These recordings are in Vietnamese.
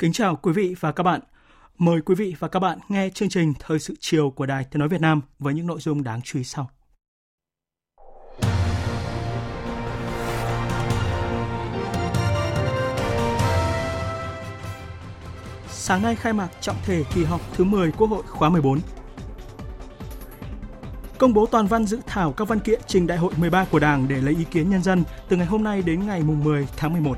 Kính chào quý vị và các bạn. Mời quý vị và các bạn nghe chương trình Thời sự chiều của Đài Tiếng Nói Việt Nam với những nội dung đáng chú ý sau. Sáng nay khai mạc trọng thể kỳ họp thứ 10 Quốc hội khóa 14. Công bố toàn văn dự thảo các văn kiện trình Đại hội 13 của Đảng để lấy ý kiến nhân dân từ ngày hôm nay đến ngày 10 tháng 11.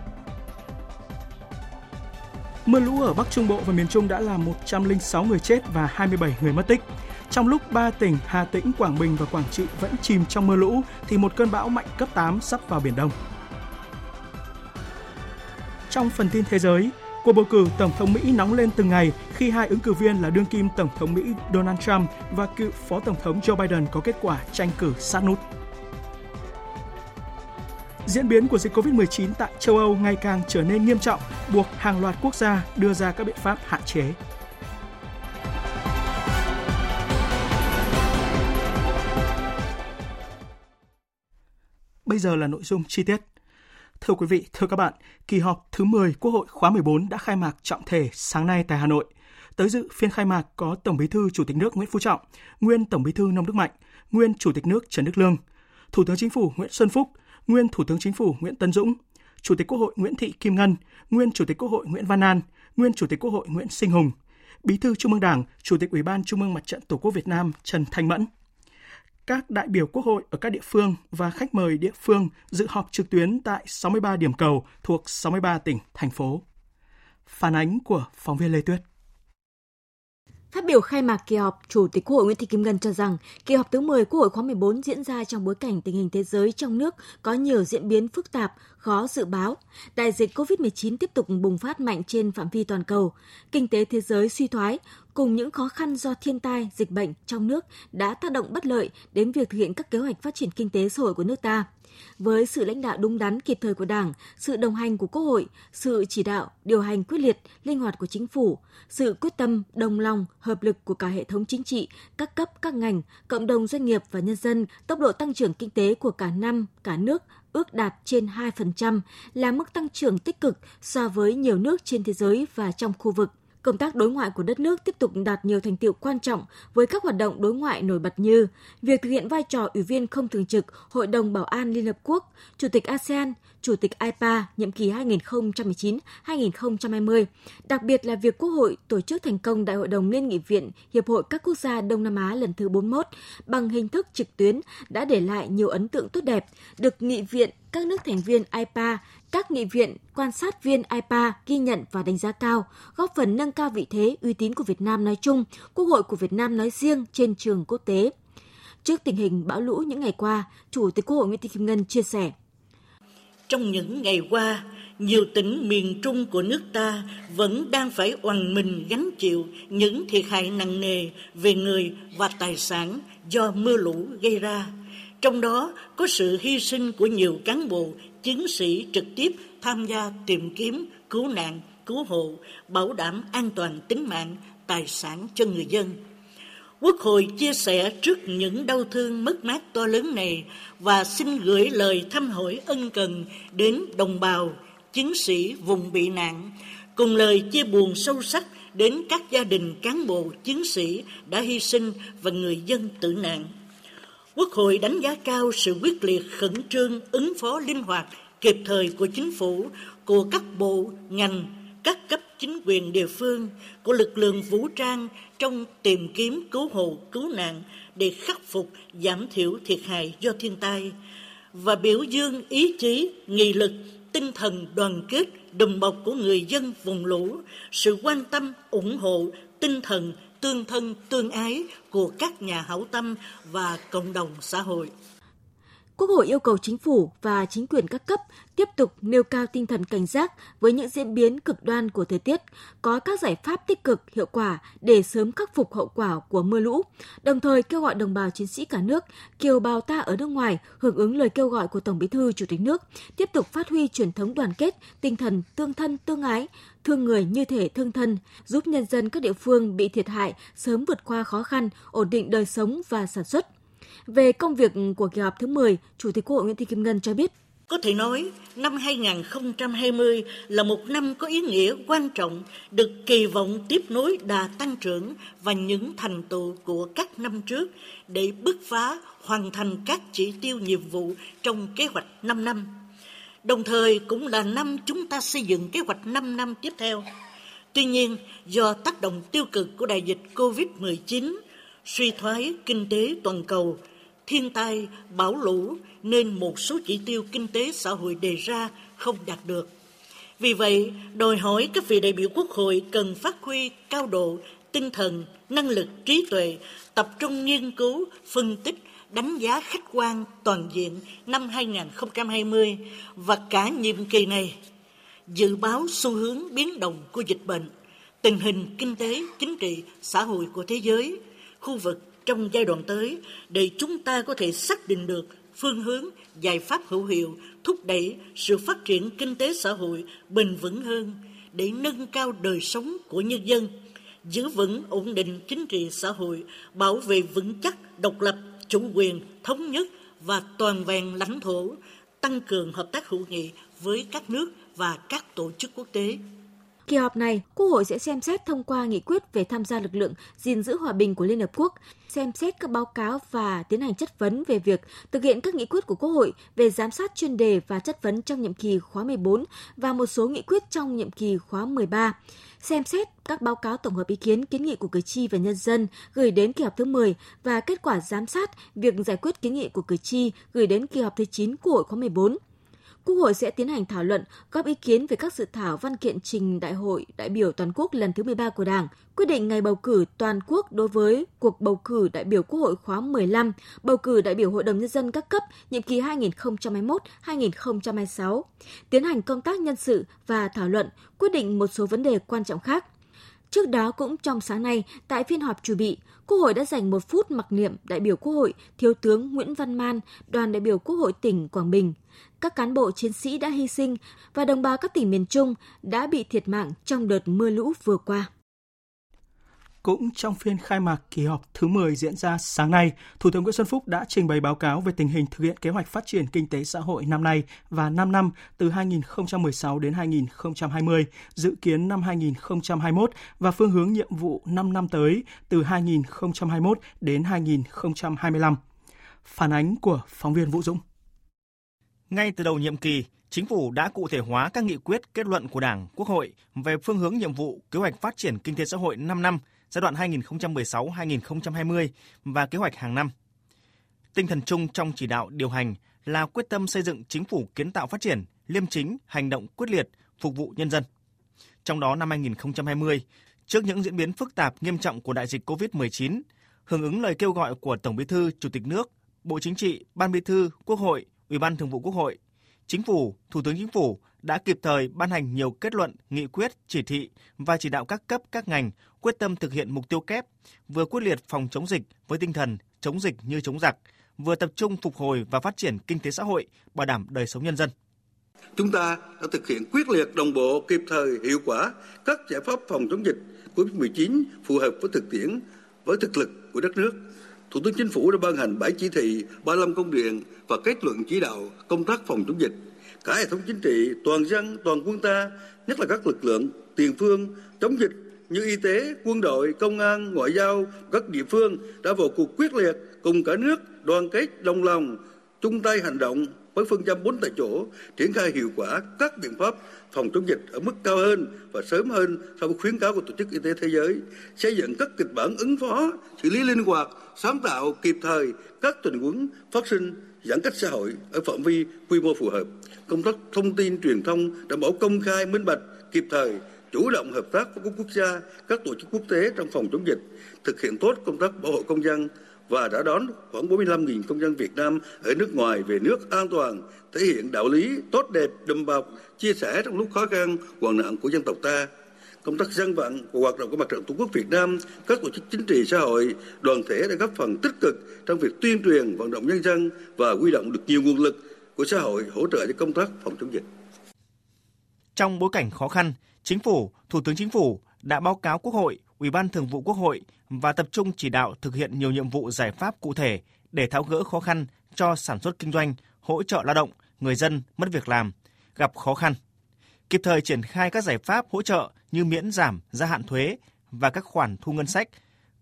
Mưa lũ ở Bắc Trung Bộ và miền Trung đã làm 106 người chết và 27 người mất tích. Trong lúc ba tỉnh Hà Tĩnh, Quảng Bình và Quảng Trị vẫn chìm trong mưa lũ thì một cơn bão mạnh cấp 8 sắp vào biển Đông. Trong phần tin thế giới, cuộc bầu cử Tổng thống Mỹ nóng lên từng ngày khi hai ứng cử viên là đương kim Tổng thống Mỹ Donald Trump và cựu Phó Tổng thống Joe Biden có kết quả tranh cử sát nút. Diễn biến của dịch COVID-19 tại châu Âu ngày càng trở nên nghiêm trọng, buộc hàng loạt quốc gia đưa ra các biện pháp hạn chế. Bây giờ là nội dung chi tiết. Thưa quý vị, thưa các bạn, kỳ họp thứ 10 Quốc hội khóa 14 đã khai mạc trọng thể sáng nay tại Hà Nội. Tới dự phiên khai mạc có Tổng Bí thư Chủ tịch nước Nguyễn Phú Trọng, nguyên Tổng Bí thư Nông Đức Mạnh, nguyên Chủ tịch nước Trần Đức Lương, Thủ tướng Chính phủ Nguyễn Xuân Phúc, nguyên Thủ tướng Chính phủ Nguyễn Tân Dũng, Chủ tịch Quốc hội Nguyễn Thị Kim Ngân, nguyên Chủ tịch Quốc hội Nguyễn Văn An, nguyên Chủ tịch Quốc hội Nguyễn Sinh Hùng, Bí thư Trung ương Đảng, Chủ tịch Ủy ban Trung ương Mặt trận Tổ quốc Việt Nam Trần Thanh Mẫn. Các đại biểu Quốc hội ở các địa phương và khách mời địa phương dự họp trực tuyến tại 63 điểm cầu thuộc 63 tỉnh, thành phố. Phản ánh của phóng viên Lê Tuyết. Phát biểu khai mạc kỳ họp, Chủ tịch Quốc hội Nguyễn Thị Kim Ngân cho rằng kỳ họp thứ 10 Quốc hội khóa 14 diễn ra trong bối cảnh tình hình thế giới trong nước có nhiều diễn biến phức tạp, khó dự báo. Đại dịch COVID-19 tiếp tục bùng phát mạnh trên phạm vi toàn cầu. Kinh tế thế giới suy thoái, cùng những khó khăn do thiên tai, dịch bệnh trong nước đã tác động bất lợi đến việc thực hiện các kế hoạch phát triển kinh tế xã hội của nước ta. Với sự lãnh đạo đúng đắn kịp thời của Đảng, sự đồng hành của Quốc hội, sự chỉ đạo, điều hành quyết liệt, linh hoạt của chính phủ, sự quyết tâm, đồng lòng, hợp lực của cả hệ thống chính trị, các cấp, các ngành, cộng đồng doanh nghiệp và nhân dân, tốc độ tăng trưởng kinh tế của cả năm, cả nước ước đạt trên 2%, là mức tăng trưởng tích cực so với nhiều nước trên thế giới và trong khu vực công tác đối ngoại của đất nước tiếp tục đạt nhiều thành tiệu quan trọng với các hoạt động đối ngoại nổi bật như việc thực hiện vai trò ủy viên không thường trực Hội đồng Bảo an Liên Hợp Quốc, Chủ tịch ASEAN, Chủ tịch IPA nhiệm kỳ 2019-2020, đặc biệt là việc Quốc hội tổ chức thành công Đại hội đồng Liên nghị viện Hiệp hội các quốc gia Đông Nam Á lần thứ 41 bằng hình thức trực tuyến đã để lại nhiều ấn tượng tốt đẹp, được nghị viện các nước thành viên IPA các nghị viện, quan sát viên IPA ghi nhận và đánh giá cao, góp phần nâng cao vị thế uy tín của Việt Nam nói chung, Quốc hội của Việt Nam nói riêng trên trường quốc tế. Trước tình hình bão lũ những ngày qua, Chủ tịch Quốc hội Nguyễn Thị Kim Ngân chia sẻ. Trong những ngày qua, nhiều tỉnh miền Trung của nước ta vẫn đang phải oằn mình gánh chịu những thiệt hại nặng nề về người và tài sản do mưa lũ gây ra. Trong đó có sự hy sinh của nhiều cán bộ, chiến sĩ trực tiếp tham gia tìm kiếm, cứu nạn, cứu hộ, bảo đảm an toàn tính mạng, tài sản cho người dân. Quốc hội chia sẻ trước những đau thương mất mát to lớn này và xin gửi lời thăm hỏi ân cần đến đồng bào, chiến sĩ vùng bị nạn, cùng lời chia buồn sâu sắc đến các gia đình cán bộ, chiến sĩ đã hy sinh và người dân tử nạn. Quốc hội đánh giá cao sự quyết liệt khẩn trương ứng phó linh hoạt kịp thời của chính phủ, của các bộ, ngành, các cấp chính quyền địa phương, của lực lượng vũ trang trong tìm kiếm cứu hộ, cứu nạn để khắc phục, giảm thiểu thiệt hại do thiên tai. và biểu dương ý chí, nghị lực, tinh thần đoàn kết, đùm bọc của người dân vùng lũ, sự quan tâm, ủng hộ, tinh thần tương thân tương ái của các nhà hảo tâm và cộng đồng xã hội. Quốc hội yêu cầu chính phủ và chính quyền các cấp tiếp tục nêu cao tinh thần cảnh giác với những diễn biến cực đoan của thời tiết, có các giải pháp tích cực, hiệu quả để sớm khắc phục hậu quả của mưa lũ, đồng thời kêu gọi đồng bào chiến sĩ cả nước, kiều bào ta ở nước ngoài hưởng ứng lời kêu gọi của Tổng Bí thư Chủ tịch nước, tiếp tục phát huy truyền thống đoàn kết, tinh thần tương thân tương ái, thương người như thể thương thân, giúp nhân dân các địa phương bị thiệt hại sớm vượt qua khó khăn, ổn định đời sống và sản xuất về công việc của kỳ họp thứ 10, Chủ tịch Quốc hội Nguyễn Thị Kim Ngân cho biết. Có thể nói, năm 2020 là một năm có ý nghĩa quan trọng, được kỳ vọng tiếp nối đà tăng trưởng và những thành tựu của các năm trước để bứt phá hoàn thành các chỉ tiêu nhiệm vụ trong kế hoạch 5 năm. Đồng thời cũng là năm chúng ta xây dựng kế hoạch 5 năm tiếp theo. Tuy nhiên, do tác động tiêu cực của đại dịch COVID-19, suy thoái kinh tế toàn cầu, thiên tai, bão lũ nên một số chỉ tiêu kinh tế xã hội đề ra không đạt được. Vì vậy, đòi hỏi các vị đại biểu Quốc hội cần phát huy cao độ tinh thần, năng lực, trí tuệ, tập trung nghiên cứu, phân tích, đánh giá khách quan toàn diện năm 2020 và cả nhiệm kỳ này, dự báo xu hướng biến động của dịch bệnh, tình hình kinh tế, chính trị, xã hội của thế giới, khu vực trong giai đoạn tới để chúng ta có thể xác định được phương hướng, giải pháp hữu hiệu thúc đẩy sự phát triển kinh tế xã hội bền vững hơn để nâng cao đời sống của nhân dân, giữ vững ổn định chính trị xã hội, bảo vệ vững chắc độc lập, chủ quyền, thống nhất và toàn vẹn lãnh thổ, tăng cường hợp tác hữu nghị với các nước và các tổ chức quốc tế. Kỳ họp này, Quốc hội sẽ xem xét thông qua nghị quyết về tham gia lực lượng gìn giữ hòa bình của Liên Hợp Quốc, xem xét các báo cáo và tiến hành chất vấn về việc thực hiện các nghị quyết của Quốc hội về giám sát chuyên đề và chất vấn trong nhiệm kỳ khóa 14 và một số nghị quyết trong nhiệm kỳ khóa 13 xem xét các báo cáo tổng hợp ý kiến kiến nghị của cử tri và nhân dân gửi đến kỳ họp thứ 10 và kết quả giám sát việc giải quyết kiến nghị của cử tri gửi đến kỳ họp thứ 9 của Hội khóa 14. Quốc hội sẽ tiến hành thảo luận, góp ý kiến về các dự thảo văn kiện trình Đại hội đại biểu toàn quốc lần thứ 13 của Đảng, quyết định ngày bầu cử toàn quốc đối với cuộc bầu cử đại biểu Quốc hội khóa 15, bầu cử đại biểu Hội đồng Nhân dân các cấp nhiệm kỳ 2021-2026, tiến hành công tác nhân sự và thảo luận, quyết định một số vấn đề quan trọng khác. Trước đó cũng trong sáng nay, tại phiên họp chủ bị, Quốc hội đã dành một phút mặc niệm đại biểu Quốc hội Thiếu tướng Nguyễn Văn Man, đoàn đại biểu Quốc hội tỉnh Quảng Bình. Các cán bộ chiến sĩ đã hy sinh và đồng bào các tỉnh miền Trung đã bị thiệt mạng trong đợt mưa lũ vừa qua. Cũng trong phiên khai mạc kỳ họp thứ 10 diễn ra sáng nay, Thủ tướng Nguyễn Xuân Phúc đã trình bày báo cáo về tình hình thực hiện kế hoạch phát triển kinh tế xã hội năm nay và 5 năm từ 2016 đến 2020, dự kiến năm 2021 và phương hướng nhiệm vụ 5 năm tới từ 2021 đến 2025. Phản ánh của phóng viên Vũ Dũng. Ngay từ đầu nhiệm kỳ, Chính phủ đã cụ thể hóa các nghị quyết kết luận của Đảng, Quốc hội về phương hướng nhiệm vụ kế hoạch phát triển kinh tế xã hội 5 năm giai đoạn 2016-2020 và kế hoạch hàng năm. Tinh thần chung trong chỉ đạo điều hành là quyết tâm xây dựng chính phủ kiến tạo phát triển, liêm chính, hành động quyết liệt, phục vụ nhân dân. Trong đó năm 2020, trước những diễn biến phức tạp nghiêm trọng của đại dịch COVID-19, hưởng ứng lời kêu gọi của Tổng Bí thư, Chủ tịch nước, Bộ Chính trị, Ban Bí thư, Quốc hội, Ủy ban Thường vụ Quốc hội, Chính phủ, Thủ tướng Chính phủ đã kịp thời ban hành nhiều kết luận, nghị quyết, chỉ thị và chỉ đạo các cấp các ngành quyết tâm thực hiện mục tiêu kép, vừa quyết liệt phòng chống dịch với tinh thần chống dịch như chống giặc, vừa tập trung phục hồi và phát triển kinh tế xã hội, bảo đảm đời sống nhân dân. Chúng ta đã thực hiện quyết liệt đồng bộ kịp thời hiệu quả các giải pháp phòng chống dịch COVID-19 phù hợp với thực tiễn, với thực lực của đất nước. Thủ tướng Chính phủ đã ban hành 7 chỉ thị, 35 công điện và kết luận chỉ đạo công tác phòng chống dịch. Cả hệ thống chính trị, toàn dân, toàn quân ta, nhất là các lực lượng tiền phương chống dịch như y tế, quân đội, công an, ngoại giao, các địa phương đã vào cuộc quyết liệt cùng cả nước đoàn kết đồng lòng, chung tay hành động với phương châm bốn tại chỗ, triển khai hiệu quả các biện pháp phòng chống dịch ở mức cao hơn và sớm hơn so với khuyến cáo của Tổ chức Y tế Thế giới, xây dựng các kịch bản ứng phó, xử lý linh hoạt, sáng tạo, kịp thời các tình huống phát sinh giãn cách xã hội ở phạm vi quy mô phù hợp, công tác thông tin truyền thông đảm bảo công khai minh bạch kịp thời chủ động hợp tác với các quốc gia các tổ chức quốc tế trong phòng chống dịch thực hiện tốt công tác bảo hộ công dân và đã đón khoảng 45.000 công dân Việt Nam ở nước ngoài về nước an toàn, thể hiện đạo lý tốt đẹp, đùm bọc, chia sẻ trong lúc khó khăn, hoạn nạn của dân tộc ta. Công tác dân vận và hoạt động của mặt trận Tổ quốc Việt Nam, các tổ chức chính trị xã hội, đoàn thể đã góp phần tích cực trong việc tuyên truyền, vận động nhân dân và huy động được nhiều nguồn lực của xã hội hỗ trợ cho công tác phòng chống dịch. Trong bối cảnh khó khăn, Chính phủ, Thủ tướng Chính phủ đã báo cáo Quốc hội, Ủy ban Thường vụ Quốc hội và tập trung chỉ đạo thực hiện nhiều nhiệm vụ giải pháp cụ thể để tháo gỡ khó khăn cho sản xuất kinh doanh, hỗ trợ lao động, người dân mất việc làm, gặp khó khăn. Kịp thời triển khai các giải pháp hỗ trợ như miễn giảm gia hạn thuế và các khoản thu ngân sách,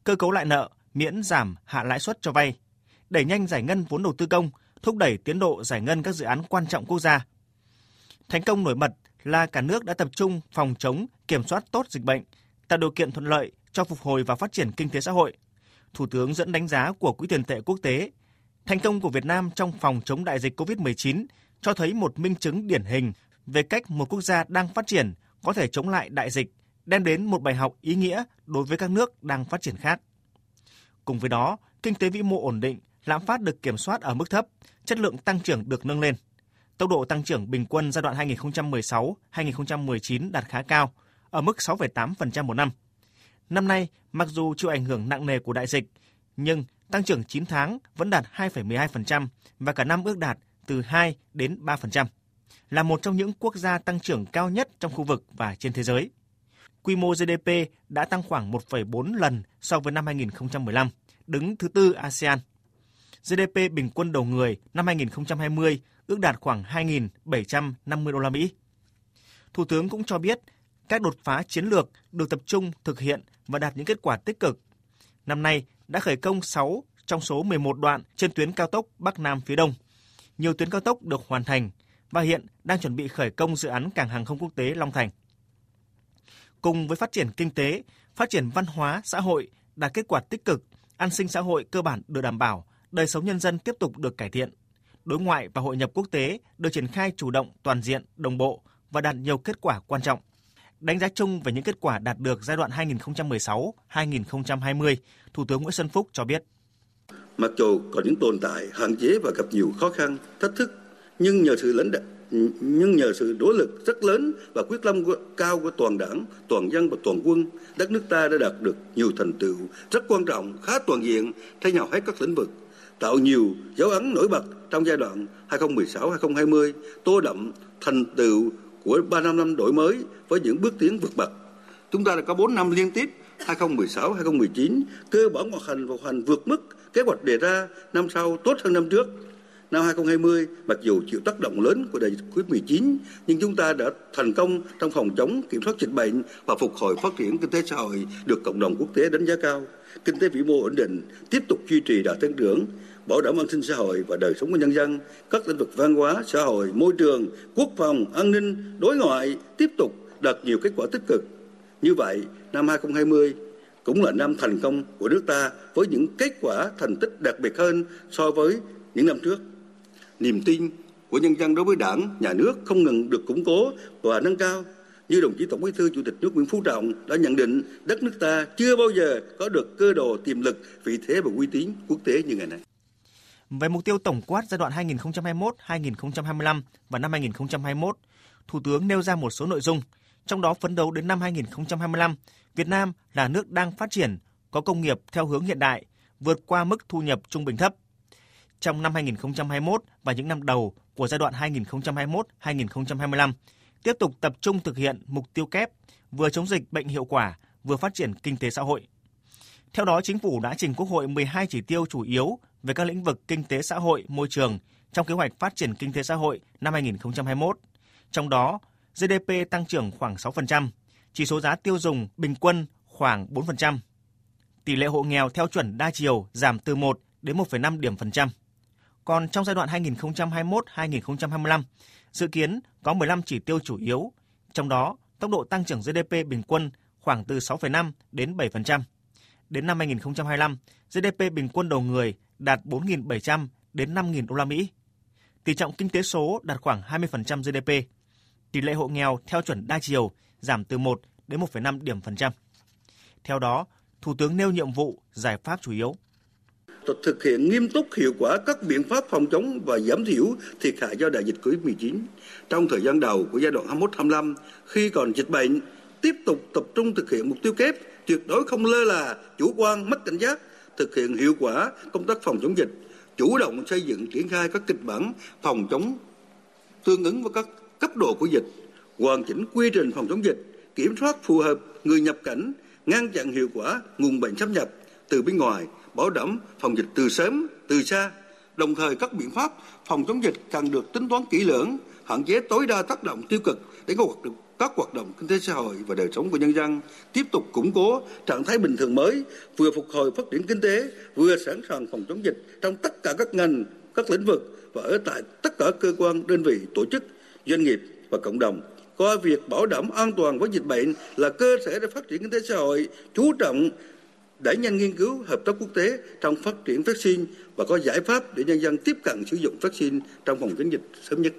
cơ cấu lại nợ, miễn giảm hạ lãi suất cho vay, đẩy nhanh giải ngân vốn đầu tư công, thúc đẩy tiến độ giải ngân các dự án quan trọng quốc gia. Thành công nổi bật là cả nước đã tập trung phòng chống, kiểm soát tốt dịch bệnh, tạo điều kiện thuận lợi cho phục hồi và phát triển kinh tế xã hội. Thủ tướng dẫn đánh giá của Quỹ tiền tệ quốc tế, thành công của Việt Nam trong phòng chống đại dịch COVID-19 cho thấy một minh chứng điển hình về cách một quốc gia đang phát triển có thể chống lại đại dịch, đem đến một bài học ý nghĩa đối với các nước đang phát triển khác. Cùng với đó, kinh tế vĩ mô ổn định, lạm phát được kiểm soát ở mức thấp, chất lượng tăng trưởng được nâng lên. Tốc độ tăng trưởng bình quân giai đoạn 2016-2019 đạt khá cao, ở mức 6,8% một năm. Năm nay, mặc dù chịu ảnh hưởng nặng nề của đại dịch, nhưng tăng trưởng 9 tháng vẫn đạt 2,12% và cả năm ước đạt từ 2 đến 3%, là một trong những quốc gia tăng trưởng cao nhất trong khu vực và trên thế giới. Quy mô GDP đã tăng khoảng 1,4 lần so với năm 2015, đứng thứ tư ASEAN. GDP bình quân đầu người năm 2020 ước đạt khoảng 2.750 đô la Mỹ. Thủ tướng cũng cho biết các đột phá chiến lược được tập trung thực hiện và đạt những kết quả tích cực. Năm nay đã khởi công 6 trong số 11 đoạn trên tuyến cao tốc Bắc Nam phía Đông. Nhiều tuyến cao tốc được hoàn thành và hiện đang chuẩn bị khởi công dự án cảng hàng không quốc tế Long Thành. Cùng với phát triển kinh tế, phát triển văn hóa, xã hội đạt kết quả tích cực, an sinh xã hội cơ bản được đảm bảo, đời sống nhân dân tiếp tục được cải thiện. Đối ngoại và hội nhập quốc tế được triển khai chủ động, toàn diện, đồng bộ và đạt nhiều kết quả quan trọng. Đánh giá chung về những kết quả đạt được giai đoạn 2016-2020, Thủ tướng Nguyễn Xuân Phúc cho biết. Mặc dù còn những tồn tại, hạn chế và gặp nhiều khó khăn, thách thức, nhưng nhờ sự lãnh đạo nhưng nhờ sự nỗ lực rất lớn và quyết tâm cao của toàn đảng, toàn dân và toàn quân, đất nước ta đã đạt được nhiều thành tựu rất quan trọng, khá toàn diện trên hầu hết các lĩnh vực, tạo nhiều dấu ấn nổi bật trong giai đoạn 2016-2020, tô đậm thành tựu của 3 năm năm đổi mới với những bước tiến vượt bậc. Chúng ta đã có 4 năm liên tiếp 2016-2019 cơ bản hoàn thành và hoàn thành vượt mức kế hoạch đề ra năm sau tốt hơn năm trước. Năm 2020, mặc dù chịu tác động lớn của đại dịch Covid-19, nhưng chúng ta đã thành công trong phòng chống kiểm soát dịch bệnh và phục hồi phát triển kinh tế xã hội được cộng đồng quốc tế đánh giá cao. Kinh tế vĩ mô ổn định, tiếp tục duy trì đà tăng trưởng, bảo đảm an sinh xã hội và đời sống của nhân dân, các lĩnh vực văn hóa, xã hội, môi trường, quốc phòng, an ninh, đối ngoại tiếp tục đạt nhiều kết quả tích cực. Như vậy, năm 2020 cũng là năm thành công của nước ta với những kết quả thành tích đặc biệt hơn so với những năm trước. Niềm tin của nhân dân đối với đảng, nhà nước không ngừng được củng cố và nâng cao. Như đồng chí Tổng bí thư Chủ tịch nước Nguyễn Phú Trọng đã nhận định, đất nước ta chưa bao giờ có được cơ đồ tiềm lực, vị thế và uy tín quốc tế như ngày nay. Về mục tiêu tổng quát giai đoạn 2021-2025 và năm 2021, Thủ tướng nêu ra một số nội dung, trong đó phấn đấu đến năm 2025, Việt Nam là nước đang phát triển, có công nghiệp theo hướng hiện đại, vượt qua mức thu nhập trung bình thấp. Trong năm 2021 và những năm đầu của giai đoạn 2021-2025, tiếp tục tập trung thực hiện mục tiêu kép, vừa chống dịch bệnh hiệu quả, vừa phát triển kinh tế xã hội. Theo đó, chính phủ đã trình Quốc hội 12 chỉ tiêu chủ yếu về các lĩnh vực kinh tế xã hội, môi trường trong kế hoạch phát triển kinh tế xã hội năm 2021. Trong đó, GDP tăng trưởng khoảng 6%, chỉ số giá tiêu dùng bình quân khoảng 4%. Tỷ lệ hộ nghèo theo chuẩn đa chiều giảm từ 1 đến 1,5 điểm phần trăm. Còn trong giai đoạn 2021-2025, dự kiến có 15 chỉ tiêu chủ yếu, trong đó tốc độ tăng trưởng GDP bình quân khoảng từ 6,5 đến 7%. Đến năm 2025, GDP bình quân đầu người đạt 4.700 đến 5.000 đô la Mỹ. Tỷ trọng kinh tế số đạt khoảng 20% GDP. Tỷ lệ hộ nghèo theo chuẩn đa chiều giảm từ 1 đến 1,5 điểm phần trăm. Theo đó, Thủ tướng nêu nhiệm vụ, giải pháp chủ yếu. Thực hiện nghiêm túc hiệu quả các biện pháp phòng chống và giảm thiểu thiệt hại do đại dịch Covid-19 trong thời gian đầu của giai đoạn 21-25 khi còn dịch bệnh, tiếp tục tập trung thực hiện mục tiêu kép, tuyệt đối không lơ là, chủ quan, mất cảnh giác, thực hiện hiệu quả công tác phòng chống dịch, chủ động xây dựng triển khai các kịch bản phòng chống tương ứng với các cấp độ của dịch, hoàn chỉnh quy trình phòng chống dịch, kiểm soát phù hợp người nhập cảnh, ngăn chặn hiệu quả nguồn bệnh xâm nhập từ bên ngoài, bảo đảm phòng dịch từ sớm, từ xa. Đồng thời các biện pháp phòng chống dịch cần được tính toán kỹ lưỡng, hạn chế tối đa tác động tiêu cực đến các hoạt động các hoạt động kinh tế xã hội và đời sống của nhân dân tiếp tục củng cố trạng thái bình thường mới, vừa phục hồi phát triển kinh tế, vừa sẵn sàng phòng chống dịch trong tất cả các ngành, các lĩnh vực và ở tại tất cả cơ quan, đơn vị, tổ chức, doanh nghiệp và cộng đồng coi việc bảo đảm an toàn với dịch bệnh là cơ sở để phát triển kinh tế xã hội, chú trọng đẩy nhanh nghiên cứu hợp tác quốc tế trong phát triển vaccine và có giải pháp để nhân dân tiếp cận sử dụng vaccine trong phòng chống dịch sớm nhất.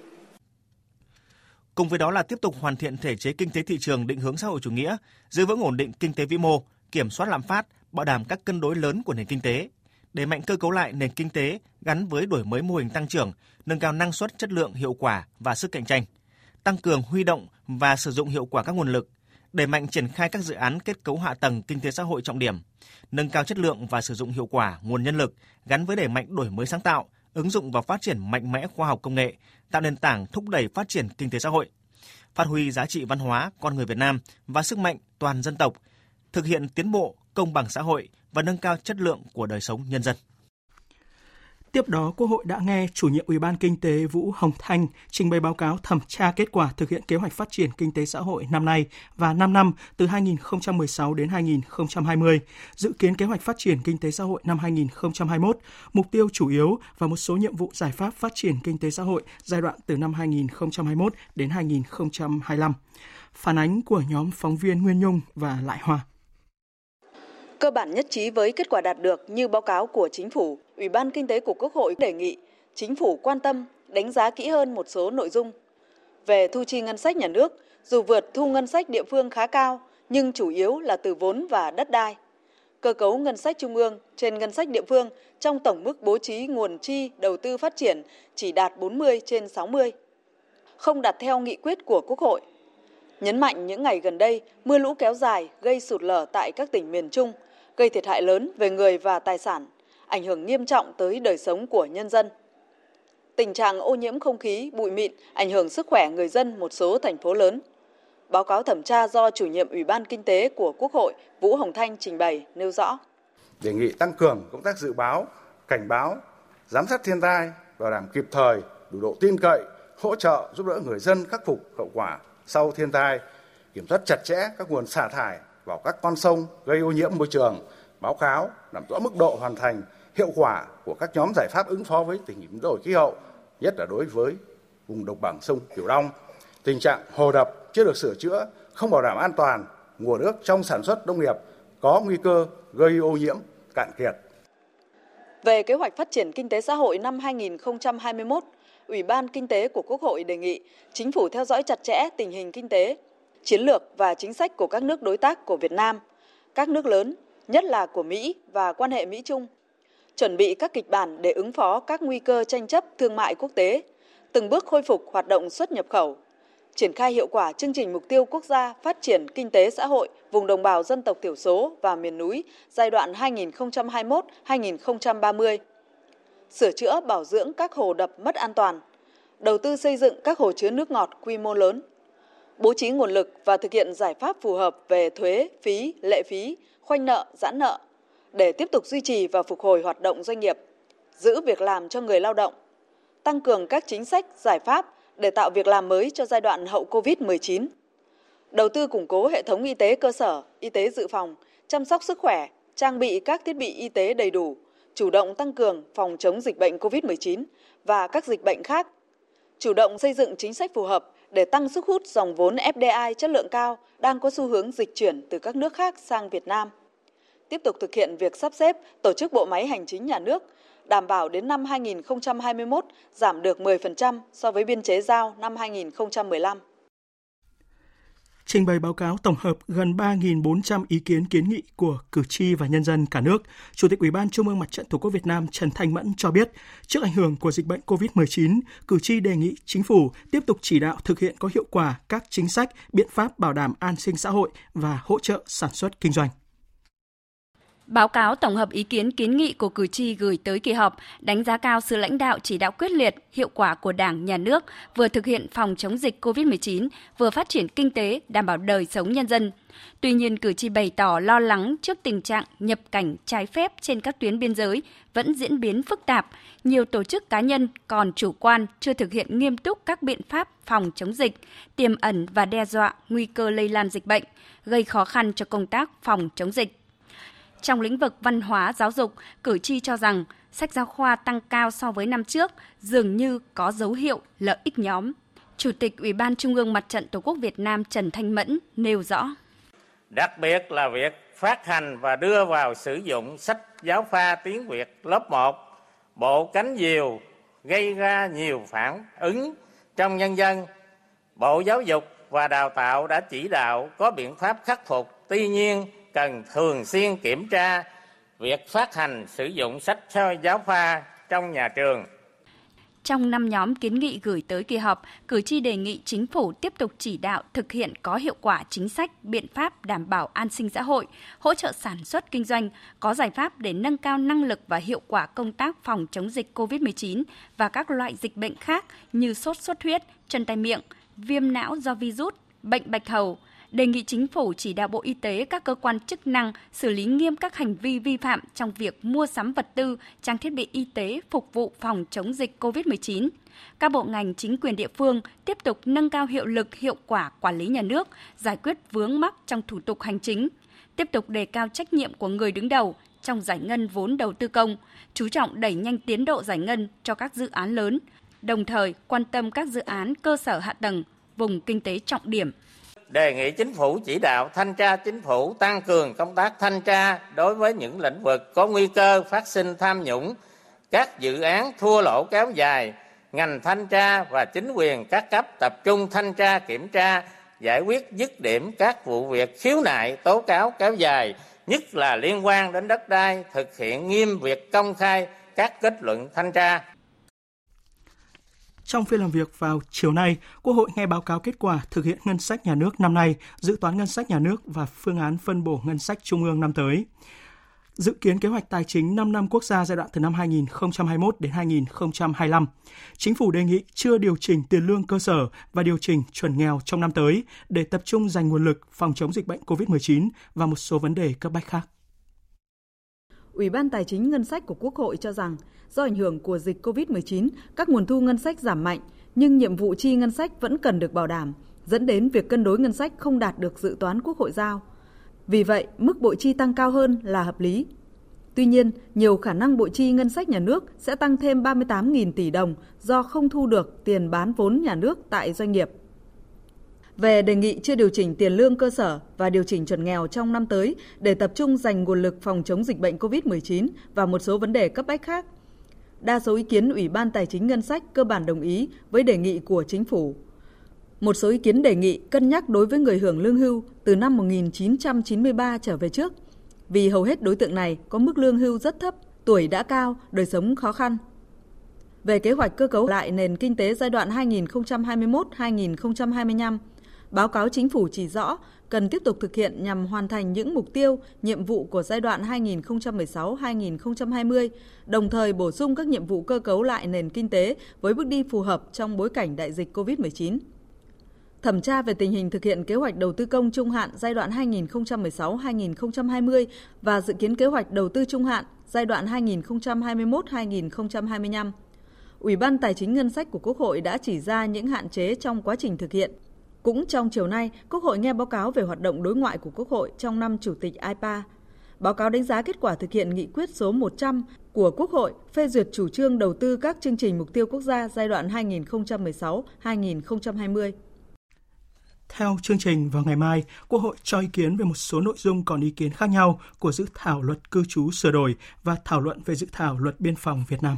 Cùng với đó là tiếp tục hoàn thiện thể chế kinh tế thị trường định hướng xã hội chủ nghĩa, giữ vững ổn định kinh tế vĩ mô, kiểm soát lạm phát, bảo đảm các cân đối lớn của nền kinh tế, đẩy mạnh cơ cấu lại nền kinh tế gắn với đổi mới mô hình tăng trưởng, nâng cao năng suất, chất lượng, hiệu quả và sức cạnh tranh, tăng cường huy động và sử dụng hiệu quả các nguồn lực, đẩy mạnh triển khai các dự án kết cấu hạ tầng kinh tế xã hội trọng điểm, nâng cao chất lượng và sử dụng hiệu quả nguồn nhân lực gắn với đẩy mạnh đổi mới sáng tạo, ứng dụng và phát triển mạnh mẽ khoa học công nghệ, tạo nền tảng thúc đẩy phát triển kinh tế xã hội, phát huy giá trị văn hóa con người Việt Nam và sức mạnh toàn dân tộc, thực hiện tiến bộ, công bằng xã hội và nâng cao chất lượng của đời sống nhân dân. Tiếp đó, Quốc hội đã nghe chủ nhiệm Ủy ban Kinh tế Vũ Hồng Thanh trình bày báo cáo thẩm tra kết quả thực hiện kế hoạch phát triển kinh tế xã hội năm nay và 5 năm từ 2016 đến 2020, dự kiến kế hoạch phát triển kinh tế xã hội năm 2021, mục tiêu chủ yếu và một số nhiệm vụ giải pháp phát triển kinh tế xã hội giai đoạn từ năm 2021 đến 2025. Phản ánh của nhóm phóng viên Nguyên Nhung và Lại Hoa. Cơ bản nhất trí với kết quả đạt được như báo cáo của chính phủ, Ủy ban Kinh tế của Quốc hội đề nghị chính phủ quan tâm, đánh giá kỹ hơn một số nội dung. Về thu chi ngân sách nhà nước, dù vượt thu ngân sách địa phương khá cao, nhưng chủ yếu là từ vốn và đất đai. Cơ cấu ngân sách trung ương trên ngân sách địa phương trong tổng mức bố trí nguồn chi đầu tư phát triển chỉ đạt 40 trên 60. Không đạt theo nghị quyết của Quốc hội. Nhấn mạnh những ngày gần đây, mưa lũ kéo dài gây sụt lở tại các tỉnh miền Trung, gây thiệt hại lớn về người và tài sản, ảnh hưởng nghiêm trọng tới đời sống của nhân dân. Tình trạng ô nhiễm không khí, bụi mịn ảnh hưởng sức khỏe người dân một số thành phố lớn. Báo cáo thẩm tra do chủ nhiệm Ủy ban Kinh tế của Quốc hội Vũ Hồng Thanh trình bày nêu rõ. Đề nghị tăng cường công tác dự báo, cảnh báo, giám sát thiên tai, bảo đảm kịp thời, đủ độ tin cậy, hỗ trợ giúp đỡ người dân khắc phục hậu quả sau thiên tai, kiểm soát chặt chẽ các nguồn xả thải vào các con sông gây ô nhiễm môi trường, báo cáo làm rõ mức độ hoàn thành hiệu quả của các nhóm giải pháp ứng phó với tình hình biến đổi khí hậu, nhất là đối với vùng đồng bằng sông Cửu Long. Tình trạng hồ đập chưa được sửa chữa, không bảo đảm an toàn, nguồn nước trong sản xuất nông nghiệp có nguy cơ gây ô nhiễm cạn kiệt. Về kế hoạch phát triển kinh tế xã hội năm 2021, Ủy ban Kinh tế của Quốc hội đề nghị chính phủ theo dõi chặt chẽ tình hình kinh tế, chiến lược và chính sách của các nước đối tác của Việt Nam, các nước lớn, nhất là của Mỹ và quan hệ Mỹ-Trung, chuẩn bị các kịch bản để ứng phó các nguy cơ tranh chấp thương mại quốc tế, từng bước khôi phục hoạt động xuất nhập khẩu, triển khai hiệu quả chương trình mục tiêu quốc gia phát triển kinh tế xã hội vùng đồng bào dân tộc thiểu số và miền núi giai đoạn 2021-2030, sửa chữa bảo dưỡng các hồ đập mất an toàn, đầu tư xây dựng các hồ chứa nước ngọt quy mô lớn, bố trí nguồn lực và thực hiện giải pháp phù hợp về thuế, phí, lệ phí, khoanh nợ, giãn nợ để tiếp tục duy trì và phục hồi hoạt động doanh nghiệp, giữ việc làm cho người lao động, tăng cường các chính sách, giải pháp để tạo việc làm mới cho giai đoạn hậu COVID-19. Đầu tư củng cố hệ thống y tế cơ sở, y tế dự phòng, chăm sóc sức khỏe, trang bị các thiết bị y tế đầy đủ, chủ động tăng cường phòng chống dịch bệnh COVID-19 và các dịch bệnh khác, chủ động xây dựng chính sách phù hợp để tăng sức hút dòng vốn FDI chất lượng cao đang có xu hướng dịch chuyển từ các nước khác sang Việt Nam. Tiếp tục thực hiện việc sắp xếp tổ chức bộ máy hành chính nhà nước, đảm bảo đến năm 2021 giảm được 10% so với biên chế giao năm 2015 trình bày báo cáo tổng hợp gần 3.400 ý kiến kiến nghị của cử tri và nhân dân cả nước, Chủ tịch Ủy ban Trung ương Mặt trận Tổ quốc Việt Nam Trần Thanh Mẫn cho biết, trước ảnh hưởng của dịch bệnh COVID-19, cử tri đề nghị chính phủ tiếp tục chỉ đạo thực hiện có hiệu quả các chính sách, biện pháp bảo đảm an sinh xã hội và hỗ trợ sản xuất kinh doanh. Báo cáo tổng hợp ý kiến kiến nghị của cử tri gửi tới kỳ họp đánh giá cao sự lãnh đạo chỉ đạo quyết liệt, hiệu quả của Đảng, Nhà nước vừa thực hiện phòng chống dịch COVID-19, vừa phát triển kinh tế, đảm bảo đời sống nhân dân. Tuy nhiên, cử tri bày tỏ lo lắng trước tình trạng nhập cảnh trái phép trên các tuyến biên giới vẫn diễn biến phức tạp. Nhiều tổ chức cá nhân còn chủ quan chưa thực hiện nghiêm túc các biện pháp phòng chống dịch, tiềm ẩn và đe dọa nguy cơ lây lan dịch bệnh, gây khó khăn cho công tác phòng chống dịch. Trong lĩnh vực văn hóa giáo dục, cử tri cho rằng sách giáo khoa tăng cao so với năm trước dường như có dấu hiệu lợi ích nhóm. Chủ tịch Ủy ban Trung ương Mặt trận Tổ quốc Việt Nam Trần Thanh Mẫn nêu rõ. Đặc biệt là việc phát hành và đưa vào sử dụng sách giáo khoa tiếng Việt lớp 1, bộ cánh diều gây ra nhiều phản ứng trong nhân dân. Bộ Giáo dục và Đào tạo đã chỉ đạo có biện pháp khắc phục. Tuy nhiên, cần thường xuyên kiểm tra việc phát hành sử dụng sách giáo khoa trong nhà trường. Trong năm nhóm kiến nghị gửi tới kỳ họp, cử tri đề nghị chính phủ tiếp tục chỉ đạo thực hiện có hiệu quả chính sách, biện pháp đảm bảo an sinh xã hội, hỗ trợ sản xuất kinh doanh, có giải pháp để nâng cao năng lực và hiệu quả công tác phòng chống dịch COVID-19 và các loại dịch bệnh khác như sốt xuất huyết, chân tay miệng, viêm não do virus, bệnh bạch hầu, đề nghị chính phủ chỉ đạo Bộ Y tế các cơ quan chức năng xử lý nghiêm các hành vi vi phạm trong việc mua sắm vật tư, trang thiết bị y tế phục vụ phòng chống dịch COVID-19. Các bộ ngành chính quyền địa phương tiếp tục nâng cao hiệu lực hiệu quả quản lý nhà nước, giải quyết vướng mắc trong thủ tục hành chính, tiếp tục đề cao trách nhiệm của người đứng đầu trong giải ngân vốn đầu tư công, chú trọng đẩy nhanh tiến độ giải ngân cho các dự án lớn, đồng thời quan tâm các dự án cơ sở hạ tầng, vùng kinh tế trọng điểm, đề nghị chính phủ chỉ đạo thanh tra chính phủ tăng cường công tác thanh tra đối với những lĩnh vực có nguy cơ phát sinh tham nhũng, các dự án thua lỗ kéo dài, ngành thanh tra và chính quyền các cấp tập trung thanh tra kiểm tra, giải quyết dứt điểm các vụ việc khiếu nại tố cáo kéo dài, nhất là liên quan đến đất đai, thực hiện nghiêm việc công khai các kết luận thanh tra. Trong phiên làm việc vào chiều nay, Quốc hội nghe báo cáo kết quả thực hiện ngân sách nhà nước năm nay, dự toán ngân sách nhà nước và phương án phân bổ ngân sách trung ương năm tới. Dự kiến kế hoạch tài chính 5 năm quốc gia giai đoạn từ năm 2021 đến 2025. Chính phủ đề nghị chưa điều chỉnh tiền lương cơ sở và điều chỉnh chuẩn nghèo trong năm tới để tập trung dành nguồn lực phòng chống dịch bệnh COVID-19 và một số vấn đề cấp bách khác. Ủy ban Tài chính Ngân sách của Quốc hội cho rằng do ảnh hưởng của dịch COVID-19, các nguồn thu ngân sách giảm mạnh, nhưng nhiệm vụ chi ngân sách vẫn cần được bảo đảm, dẫn đến việc cân đối ngân sách không đạt được dự toán Quốc hội giao. Vì vậy, mức bộ chi tăng cao hơn là hợp lý. Tuy nhiên, nhiều khả năng bộ chi ngân sách nhà nước sẽ tăng thêm 38.000 tỷ đồng do không thu được tiền bán vốn nhà nước tại doanh nghiệp về đề nghị chưa điều chỉnh tiền lương cơ sở và điều chỉnh chuẩn nghèo trong năm tới để tập trung dành nguồn lực phòng chống dịch bệnh COVID-19 và một số vấn đề cấp bách khác. Đa số ý kiến Ủy ban Tài chính Ngân sách cơ bản đồng ý với đề nghị của chính phủ. Một số ý kiến đề nghị cân nhắc đối với người hưởng lương hưu từ năm 1993 trở về trước, vì hầu hết đối tượng này có mức lương hưu rất thấp, tuổi đã cao, đời sống khó khăn. Về kế hoạch cơ cấu lại nền kinh tế giai đoạn 2021-2025, Báo cáo chính phủ chỉ rõ cần tiếp tục thực hiện nhằm hoàn thành những mục tiêu, nhiệm vụ của giai đoạn 2016-2020, đồng thời bổ sung các nhiệm vụ cơ cấu lại nền kinh tế với bước đi phù hợp trong bối cảnh đại dịch COVID-19. Thẩm tra về tình hình thực hiện kế hoạch đầu tư công trung hạn giai đoạn 2016-2020 và dự kiến kế hoạch đầu tư trung hạn giai đoạn 2021-2025. Ủy ban Tài chính Ngân sách của Quốc hội đã chỉ ra những hạn chế trong quá trình thực hiện cũng trong chiều nay, Quốc hội nghe báo cáo về hoạt động đối ngoại của Quốc hội trong năm Chủ tịch IPA. báo cáo đánh giá kết quả thực hiện nghị quyết số 100 của Quốc hội phê duyệt chủ trương đầu tư các chương trình mục tiêu quốc gia giai đoạn 2016-2020. Theo chương trình vào ngày mai, Quốc hội cho ý kiến về một số nội dung còn ý kiến khác nhau của dự thảo luật cư trú sửa đổi và thảo luận về dự thảo luật biên phòng Việt Nam.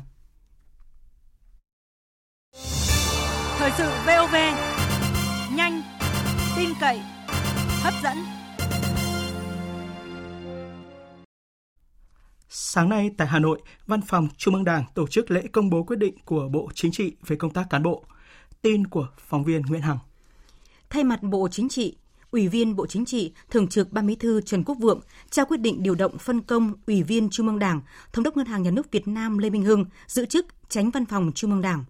Thời sự VOV, tin cậy, hấp dẫn. Sáng nay tại Hà Nội, Văn phòng Trung ương Đảng tổ chức lễ công bố quyết định của Bộ Chính trị về công tác cán bộ. Tin của phóng viên Nguyễn Hằng. Thay mặt Bộ Chính trị, Ủy viên Bộ Chính trị, Thường trực Ban Bí thư Trần Quốc Vượng trao quyết định điều động phân công Ủy viên Trung ương Đảng, Thống đốc Ngân hàng Nhà nước Việt Nam Lê Minh Hưng giữ chức Tránh Văn phòng Trung ương Đảng.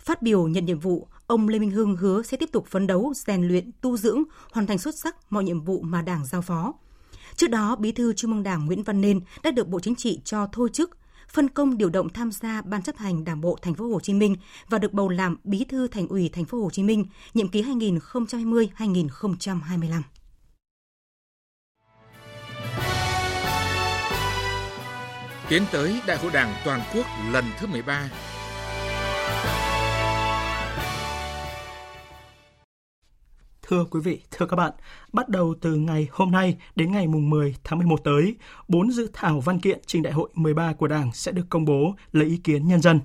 Phát biểu nhận nhiệm vụ, ông Lê Minh Hưng hứa sẽ tiếp tục phấn đấu, rèn luyện, tu dưỡng, hoàn thành xuất sắc mọi nhiệm vụ mà Đảng giao phó. Trước đó, Bí thư Trung ương Đảng Nguyễn Văn Nên đã được Bộ Chính trị cho thôi chức, phân công điều động tham gia Ban chấp hành Đảng bộ Thành phố Hồ Chí Minh và được bầu làm Bí thư Thành ủy Thành phố Hồ Chí Minh nhiệm kỳ 2020-2025. Tiến tới Đại hội Đảng toàn quốc lần thứ 13 Thưa quý vị, thưa các bạn, bắt đầu từ ngày hôm nay đến ngày mùng 10 tháng 11 tới, bốn dự thảo văn kiện trình đại hội 13 của Đảng sẽ được công bố lấy ý kiến nhân dân.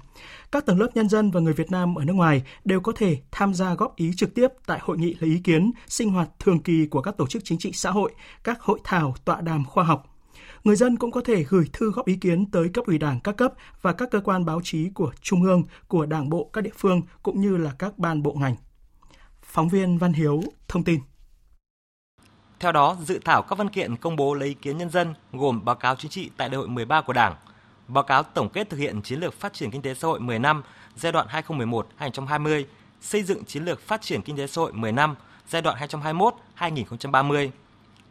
Các tầng lớp nhân dân và người Việt Nam ở nước ngoài đều có thể tham gia góp ý trực tiếp tại hội nghị lấy ý kiến, sinh hoạt thường kỳ của các tổ chức chính trị xã hội, các hội thảo, tọa đàm khoa học. Người dân cũng có thể gửi thư góp ý kiến tới cấp ủy Đảng các cấp và các cơ quan báo chí của Trung ương, của Đảng bộ các địa phương cũng như là các ban bộ ngành. Phóng viên Văn Hiếu thông tin. Theo đó, dự thảo các văn kiện công bố lấy ý kiến nhân dân gồm báo cáo chính trị tại đại hội 13 của Đảng, báo cáo tổng kết thực hiện chiến lược phát triển kinh tế xã hội 10 năm giai đoạn 2011-2020, xây dựng chiến lược phát triển kinh tế xã hội 10 năm giai đoạn 2021-2030,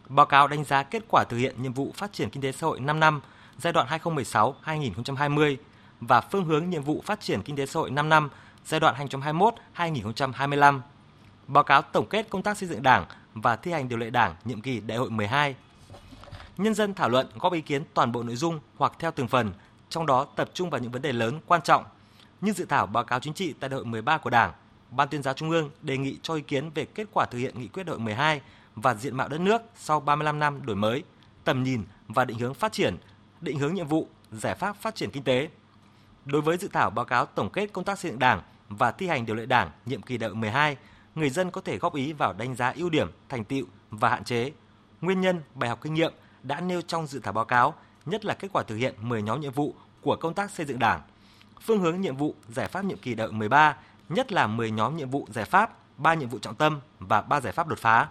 báo cáo đánh giá kết quả thực hiện nhiệm vụ phát triển kinh tế xã hội 5 năm giai đoạn 2016-2020 và phương hướng nhiệm vụ phát triển kinh tế xã hội 5 năm giai đoạn 2021-2025 báo cáo tổng kết công tác xây dựng Đảng và thi hành điều lệ Đảng nhiệm kỳ đại hội 12. Nhân dân thảo luận góp ý kiến toàn bộ nội dung hoặc theo từng phần, trong đó tập trung vào những vấn đề lớn quan trọng như dự thảo báo cáo chính trị tại đại hội 13 của Đảng. Ban tuyên giáo Trung ương đề nghị cho ý kiến về kết quả thực hiện nghị quyết đại hội 12 và diện mạo đất nước sau 35 năm đổi mới, tầm nhìn và định hướng phát triển, định hướng nhiệm vụ, giải pháp phát triển kinh tế. Đối với dự thảo báo cáo tổng kết công tác xây dựng Đảng và thi hành điều lệ Đảng nhiệm kỳ đại hội 12 người dân có thể góp ý vào đánh giá ưu điểm, thành tựu và hạn chế, nguyên nhân, bài học kinh nghiệm đã nêu trong dự thảo báo cáo, nhất là kết quả thực hiện 10 nhóm nhiệm vụ của công tác xây dựng Đảng, phương hướng nhiệm vụ, giải pháp nhiệm kỳ đại 13, nhất là 10 nhóm nhiệm vụ giải pháp, 3 nhiệm vụ trọng tâm và 3 giải pháp đột phá.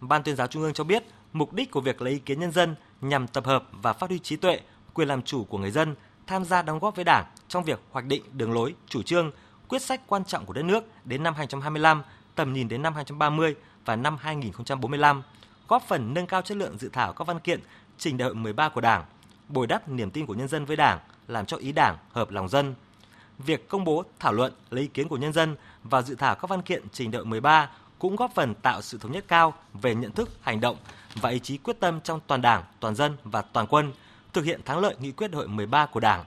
Ban tuyên giáo Trung ương cho biết, mục đích của việc lấy ý kiến nhân dân nhằm tập hợp và phát huy trí tuệ, quyền làm chủ của người dân tham gia đóng góp với Đảng trong việc hoạch định đường lối, chủ trương, quyết sách quan trọng của đất nước đến năm 2025, tầm nhìn đến năm 2030 và năm 2045, góp phần nâng cao chất lượng dự thảo các văn kiện trình đại hội 13 của Đảng, bồi đắp niềm tin của nhân dân với Đảng, làm cho ý Đảng hợp lòng dân. Việc công bố, thảo luận, lấy ý kiến của nhân dân và dự thảo các văn kiện trình đại hội 13 cũng góp phần tạo sự thống nhất cao về nhận thức, hành động và ý chí quyết tâm trong toàn Đảng, toàn dân và toàn quân thực hiện thắng lợi nghị quyết đại hội 13 của Đảng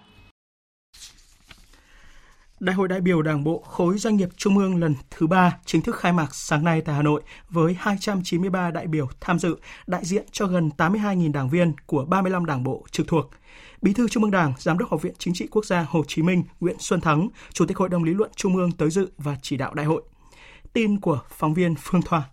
Đại hội đại biểu Đảng bộ khối doanh nghiệp Trung ương lần thứ ba chính thức khai mạc sáng nay tại Hà Nội với 293 đại biểu tham dự, đại diện cho gần 82.000 đảng viên của 35 đảng bộ trực thuộc. Bí thư Trung ương Đảng, Giám đốc Học viện Chính trị Quốc gia Hồ Chí Minh Nguyễn Xuân Thắng, Chủ tịch Hội đồng lý luận Trung ương tới dự và chỉ đạo đại hội. Tin của phóng viên Phương Thoa.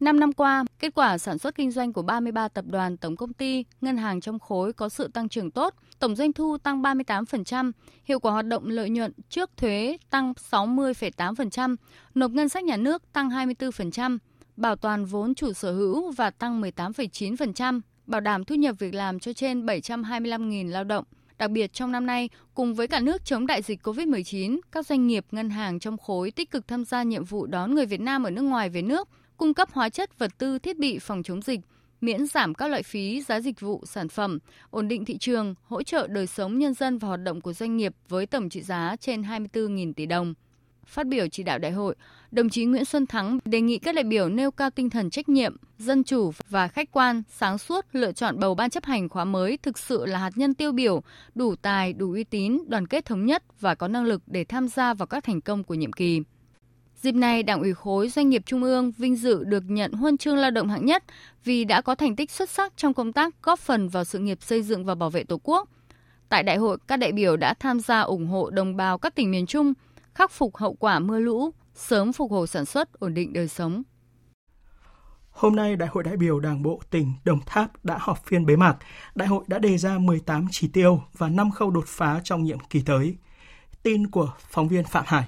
5 năm qua, kết quả sản xuất kinh doanh của 33 tập đoàn tổng công ty, ngân hàng trong khối có sự tăng trưởng tốt, tổng doanh thu tăng 38%, hiệu quả hoạt động lợi nhuận trước thuế tăng 60,8%, nộp ngân sách nhà nước tăng 24%, bảo toàn vốn chủ sở hữu và tăng 18,9%, bảo đảm thu nhập việc làm cho trên 725.000 lao động. Đặc biệt trong năm nay, cùng với cả nước chống đại dịch COVID-19, các doanh nghiệp ngân hàng trong khối tích cực tham gia nhiệm vụ đón người Việt Nam ở nước ngoài về nước, cung cấp hóa chất, vật tư, thiết bị phòng chống dịch, miễn giảm các loại phí, giá dịch vụ, sản phẩm, ổn định thị trường, hỗ trợ đời sống nhân dân và hoạt động của doanh nghiệp với tổng trị giá trên 24.000 tỷ đồng. Phát biểu chỉ đạo đại hội, đồng chí Nguyễn Xuân Thắng đề nghị các đại biểu nêu cao tinh thần trách nhiệm, dân chủ và khách quan, sáng suốt lựa chọn bầu ban chấp hành khóa mới thực sự là hạt nhân tiêu biểu, đủ tài, đủ uy tín, đoàn kết thống nhất và có năng lực để tham gia vào các thành công của nhiệm kỳ. Dịp này, Đảng ủy khối doanh nghiệp Trung ương vinh dự được nhận huân chương lao động hạng nhất vì đã có thành tích xuất sắc trong công tác góp phần vào sự nghiệp xây dựng và bảo vệ Tổ quốc. Tại đại hội, các đại biểu đã tham gia ủng hộ đồng bào các tỉnh miền Trung, khắc phục hậu quả mưa lũ, sớm phục hồi sản xuất, ổn định đời sống. Hôm nay, Đại hội đại biểu Đảng bộ tỉnh Đồng Tháp đã họp phiên bế mạc. Đại hội đã đề ra 18 chỉ tiêu và 5 khâu đột phá trong nhiệm kỳ tới. Tin của phóng viên Phạm Hải.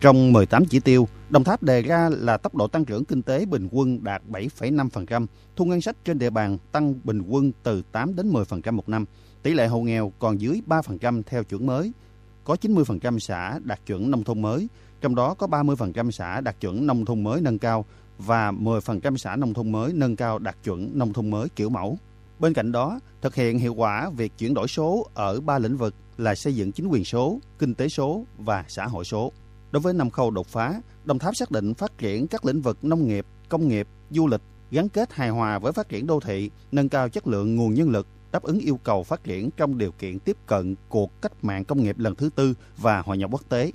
Trong 18 chỉ tiêu, Đồng Tháp đề ra là tốc độ tăng trưởng kinh tế bình quân đạt 7,5%, thu ngân sách trên địa bàn tăng bình quân từ 8 đến 10% một năm, tỷ lệ hộ nghèo còn dưới 3% theo chuẩn mới, có 90% xã đạt chuẩn nông thôn mới, trong đó có 30% xã đạt chuẩn nông thôn mới nâng cao và 10% xã nông thôn mới nâng cao đạt chuẩn nông thôn mới kiểu mẫu. Bên cạnh đó, thực hiện hiệu quả việc chuyển đổi số ở ba lĩnh vực là xây dựng chính quyền số, kinh tế số và xã hội số. Đối với năm khâu đột phá, Đồng Tháp xác định phát triển các lĩnh vực nông nghiệp, công nghiệp, du lịch gắn kết hài hòa với phát triển đô thị, nâng cao chất lượng nguồn nhân lực, đáp ứng yêu cầu phát triển trong điều kiện tiếp cận cuộc cách mạng công nghiệp lần thứ tư và hội nhập quốc tế.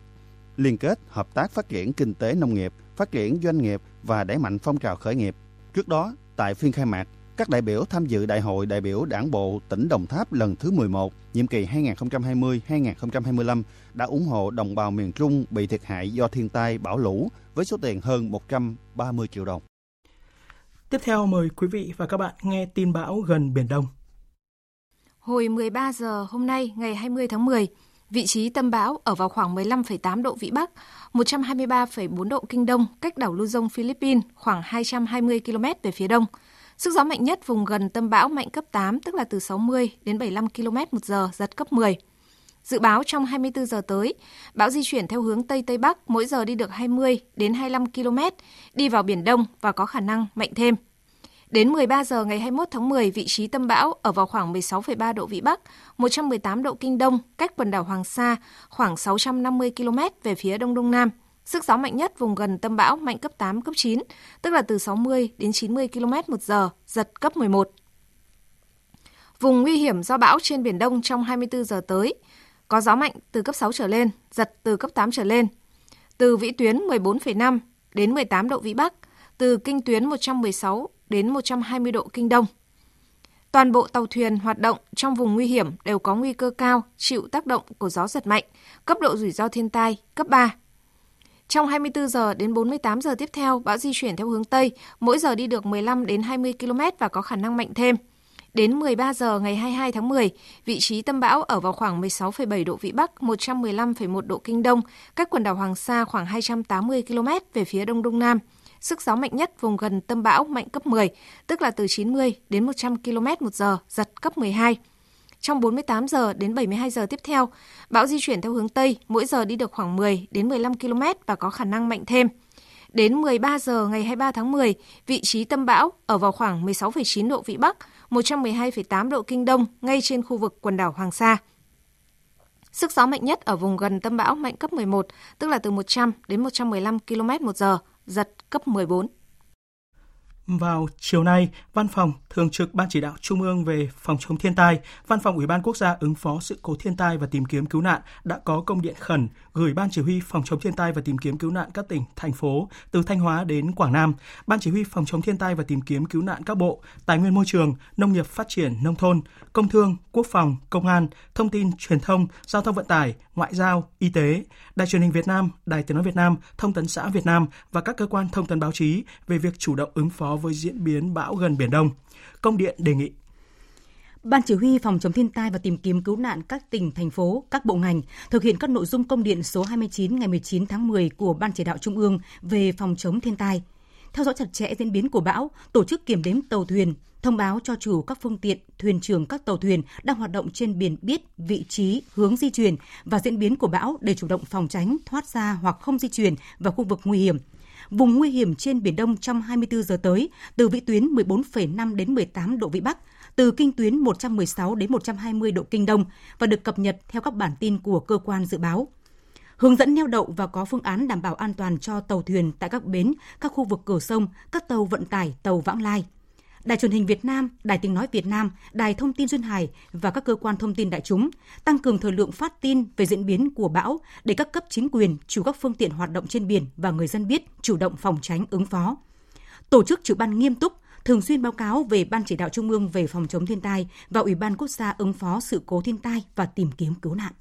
Liên kết hợp tác phát triển kinh tế nông nghiệp, phát triển doanh nghiệp và đẩy mạnh phong trào khởi nghiệp. Trước đó, tại phiên khai mạc, các đại biểu tham dự Đại hội đại biểu Đảng bộ tỉnh Đồng Tháp lần thứ 11, nhiệm kỳ 2020-2025 đã ủng hộ đồng bào miền Trung bị thiệt hại do thiên tai bão lũ với số tiền hơn 130 triệu đồng. Tiếp theo mời quý vị và các bạn nghe tin bão gần Biển Đông. Hồi 13 giờ hôm nay ngày 20 tháng 10, vị trí tâm bão ở vào khoảng 15,8 độ Vĩ Bắc, 123,4 độ Kinh Đông, cách đảo Luzon, Philippines khoảng 220 km về phía đông. Sức gió mạnh nhất vùng gần tâm bão mạnh cấp 8, tức là từ 60 đến 75 km một giờ, giật cấp 10. Dự báo trong 24 giờ tới, bão di chuyển theo hướng Tây Tây Bắc, mỗi giờ đi được 20 đến 25 km, đi vào Biển Đông và có khả năng mạnh thêm. Đến 13 giờ ngày 21 tháng 10, vị trí tâm bão ở vào khoảng 16,3 độ Vĩ Bắc, 118 độ Kinh Đông, cách quần đảo Hoàng Sa khoảng 650 km về phía Đông Đông Nam. Sức gió mạnh nhất vùng gần tâm bão mạnh cấp 8, cấp 9, tức là từ 60 đến 90 km một giờ, giật cấp 11. Vùng nguy hiểm do bão trên Biển Đông trong 24 giờ tới, có gió mạnh từ cấp 6 trở lên, giật từ cấp 8 trở lên. Từ vĩ tuyến 14,5 đến 18 độ Vĩ Bắc, từ kinh tuyến 116 đến 120 độ Kinh Đông. Toàn bộ tàu thuyền hoạt động trong vùng nguy hiểm đều có nguy cơ cao chịu tác động của gió giật mạnh, cấp độ rủi ro thiên tai cấp 3. Trong 24 giờ đến 48 giờ tiếp theo, bão di chuyển theo hướng Tây, mỗi giờ đi được 15 đến 20 km và có khả năng mạnh thêm. Đến 13 giờ ngày 22 tháng 10, vị trí tâm bão ở vào khoảng 16,7 độ Vĩ Bắc, 115,1 độ Kinh Đông, cách quần đảo Hoàng Sa khoảng 280 km về phía Đông Đông Nam. Sức gió mạnh nhất vùng gần tâm bão mạnh cấp 10, tức là từ 90 đến 100 km một giờ, giật cấp 12. Trong 48 giờ đến 72 giờ tiếp theo, bão di chuyển theo hướng Tây, mỗi giờ đi được khoảng 10 đến 15 km và có khả năng mạnh thêm. Đến 13 giờ ngày 23 tháng 10, vị trí tâm bão ở vào khoảng 16,9 độ Vĩ Bắc, 112,8 độ Kinh Đông, ngay trên khu vực quần đảo Hoàng Sa. Sức gió mạnh nhất ở vùng gần tâm bão mạnh cấp 11, tức là từ 100 đến 115 km một giờ, giật cấp 14. Vào chiều nay, Văn phòng Thường trực Ban Chỉ đạo Trung ương về phòng chống thiên tai, Văn phòng Ủy ban Quốc gia ứng phó sự cố thiên tai và tìm kiếm cứu nạn đã có công điện khẩn gửi Ban Chỉ huy phòng chống thiên tai và tìm kiếm cứu nạn các tỉnh, thành phố từ Thanh Hóa đến Quảng Nam, Ban Chỉ huy phòng chống thiên tai và tìm kiếm cứu nạn các bộ, Tài nguyên môi trường, Nông nghiệp phát triển nông thôn, Công thương, Quốc phòng, Công an, Thông tin truyền thông, Giao thông vận tải, Ngoại giao, Y tế, Đài truyền hình Việt Nam, Đài tiếng nói Việt Nam, Thông tấn xã Việt Nam và các cơ quan thông tấn báo chí về việc chủ động ứng phó với diễn biến bão gần Biển Đông. Công điện đề nghị Ban chỉ huy phòng chống thiên tai và tìm kiếm cứu nạn các tỉnh, thành phố, các bộ ngành thực hiện các nội dung công điện số 29 ngày 19 tháng 10 của Ban chỉ đạo Trung ương về phòng chống thiên tai. Theo dõi chặt chẽ diễn biến của bão, tổ chức kiểm đếm tàu thuyền, thông báo cho chủ các phương tiện, thuyền trưởng các tàu thuyền đang hoạt động trên biển biết vị trí, hướng di chuyển và diễn biến của bão để chủ động phòng tránh, thoát ra hoặc không di chuyển vào khu vực nguy hiểm vùng nguy hiểm trên Biển Đông trong 24 giờ tới, từ vĩ tuyến 14,5 đến 18 độ vĩ Bắc, từ kinh tuyến 116 đến 120 độ kinh Đông và được cập nhật theo các bản tin của cơ quan dự báo. hướng dẫn neo đậu và có phương án đảm bảo an toàn cho tàu thuyền tại các bến, các khu vực cửa sông, các tàu vận tải, tàu vãng lai. Đài truyền hình Việt Nam, Đài tiếng nói Việt Nam, Đài thông tin Duyên Hải và các cơ quan thông tin đại chúng tăng cường thời lượng phát tin về diễn biến của bão để các cấp chính quyền, chủ các phương tiện hoạt động trên biển và người dân biết chủ động phòng tránh ứng phó. Tổ chức trực ban nghiêm túc, thường xuyên báo cáo về Ban chỉ đạo Trung ương về phòng chống thiên tai và Ủy ban Quốc gia ứng phó sự cố thiên tai và tìm kiếm cứu nạn.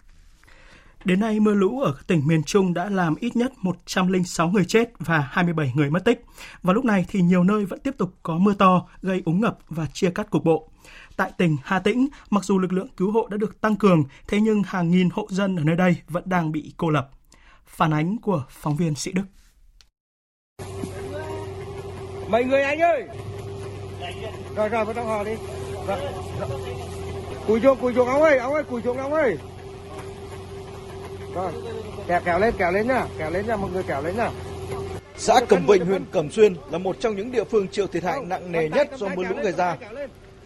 Đến nay, mưa lũ ở tỉnh miền Trung đã làm ít nhất 106 người chết và 27 người mất tích. Và lúc này thì nhiều nơi vẫn tiếp tục có mưa to, gây úng ngập và chia cắt cục bộ. Tại tỉnh Hà Tĩnh, mặc dù lực lượng cứu hộ đã được tăng cường, thế nhưng hàng nghìn hộ dân ở nơi đây vẫn đang bị cô lập. Phản ánh của phóng viên Sĩ Đức. Mấy người anh ơi! Rồi rồi vào trong họ đi. Rồi, rồi. Cùi chuồng, cùi chuồng ông ơi, ông ơi, cùi chuồng ông ơi. Vâng. Rồi, kéo kéo lên, kéo lên nhá, kéo lên nhá, mọi người kéo lên nhá. Xã Cẩm Vịnh, huyện Cẩm Xuyên là một trong những địa phương chịu thiệt hại nặng nề nhất do mưa lũ gây ra.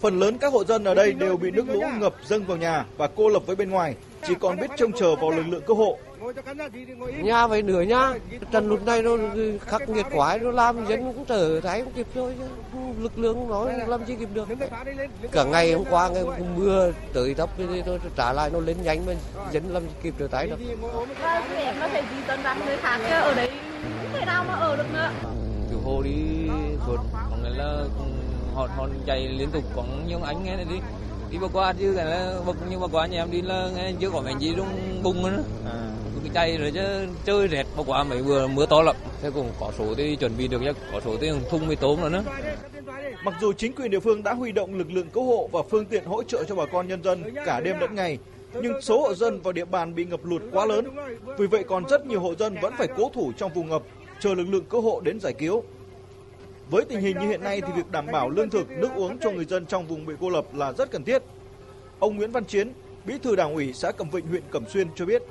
Phần lớn các hộ dân ở đây đều bị nước lũ ngập dâng vào nhà và cô lập với bên ngoài, chỉ còn biết trông chờ vào lực lượng cứu hộ. Nhà phải nửa nhà, trận lụt này nó khắc nghiệt quá, nó làm dân cũng trở thái không kịp thôi, lực lượng nó làm gì kịp được. Cả ngày hôm qua ngày mưa tới thấp thì nó trả lại nó lên nhanh mà dân làm gì kịp trở thái được. Nó phải tấn ra người khác ở đấy không thể nào mà ở được nữa. Cứu hộ đi nghĩa là họ họ chạy liên tục có những anh nghe này đi đi qua qua chứ cái là bực nhưng mà qua nhà em đi là nghe chưa có cái gì trong bùng nữa à. cái chạy rồi chứ chơi rẹt qua qua mấy vừa mưa to lắm thế cũng có số thì chuẩn bị được chứ có số thì thùng mì tôm rồi nữa Mặc dù chính quyền địa phương đã huy động lực lượng cứu hộ và phương tiện hỗ trợ cho bà con nhân dân cả đêm lẫn ngày, nhưng số hộ dân vào địa bàn bị ngập lụt quá lớn. Vì vậy còn rất nhiều hộ dân vẫn phải cố thủ trong vùng ngập, chờ lực lượng cứu hộ đến giải cứu. Với tình hình như hiện nay thì việc đảm bảo lương thực, nước uống cho người dân trong vùng bị cô lập là rất cần thiết. Ông Nguyễn Văn Chiến, Bí thư Đảng ủy xã Cẩm Vịnh, huyện Cẩm Xuyên cho biết.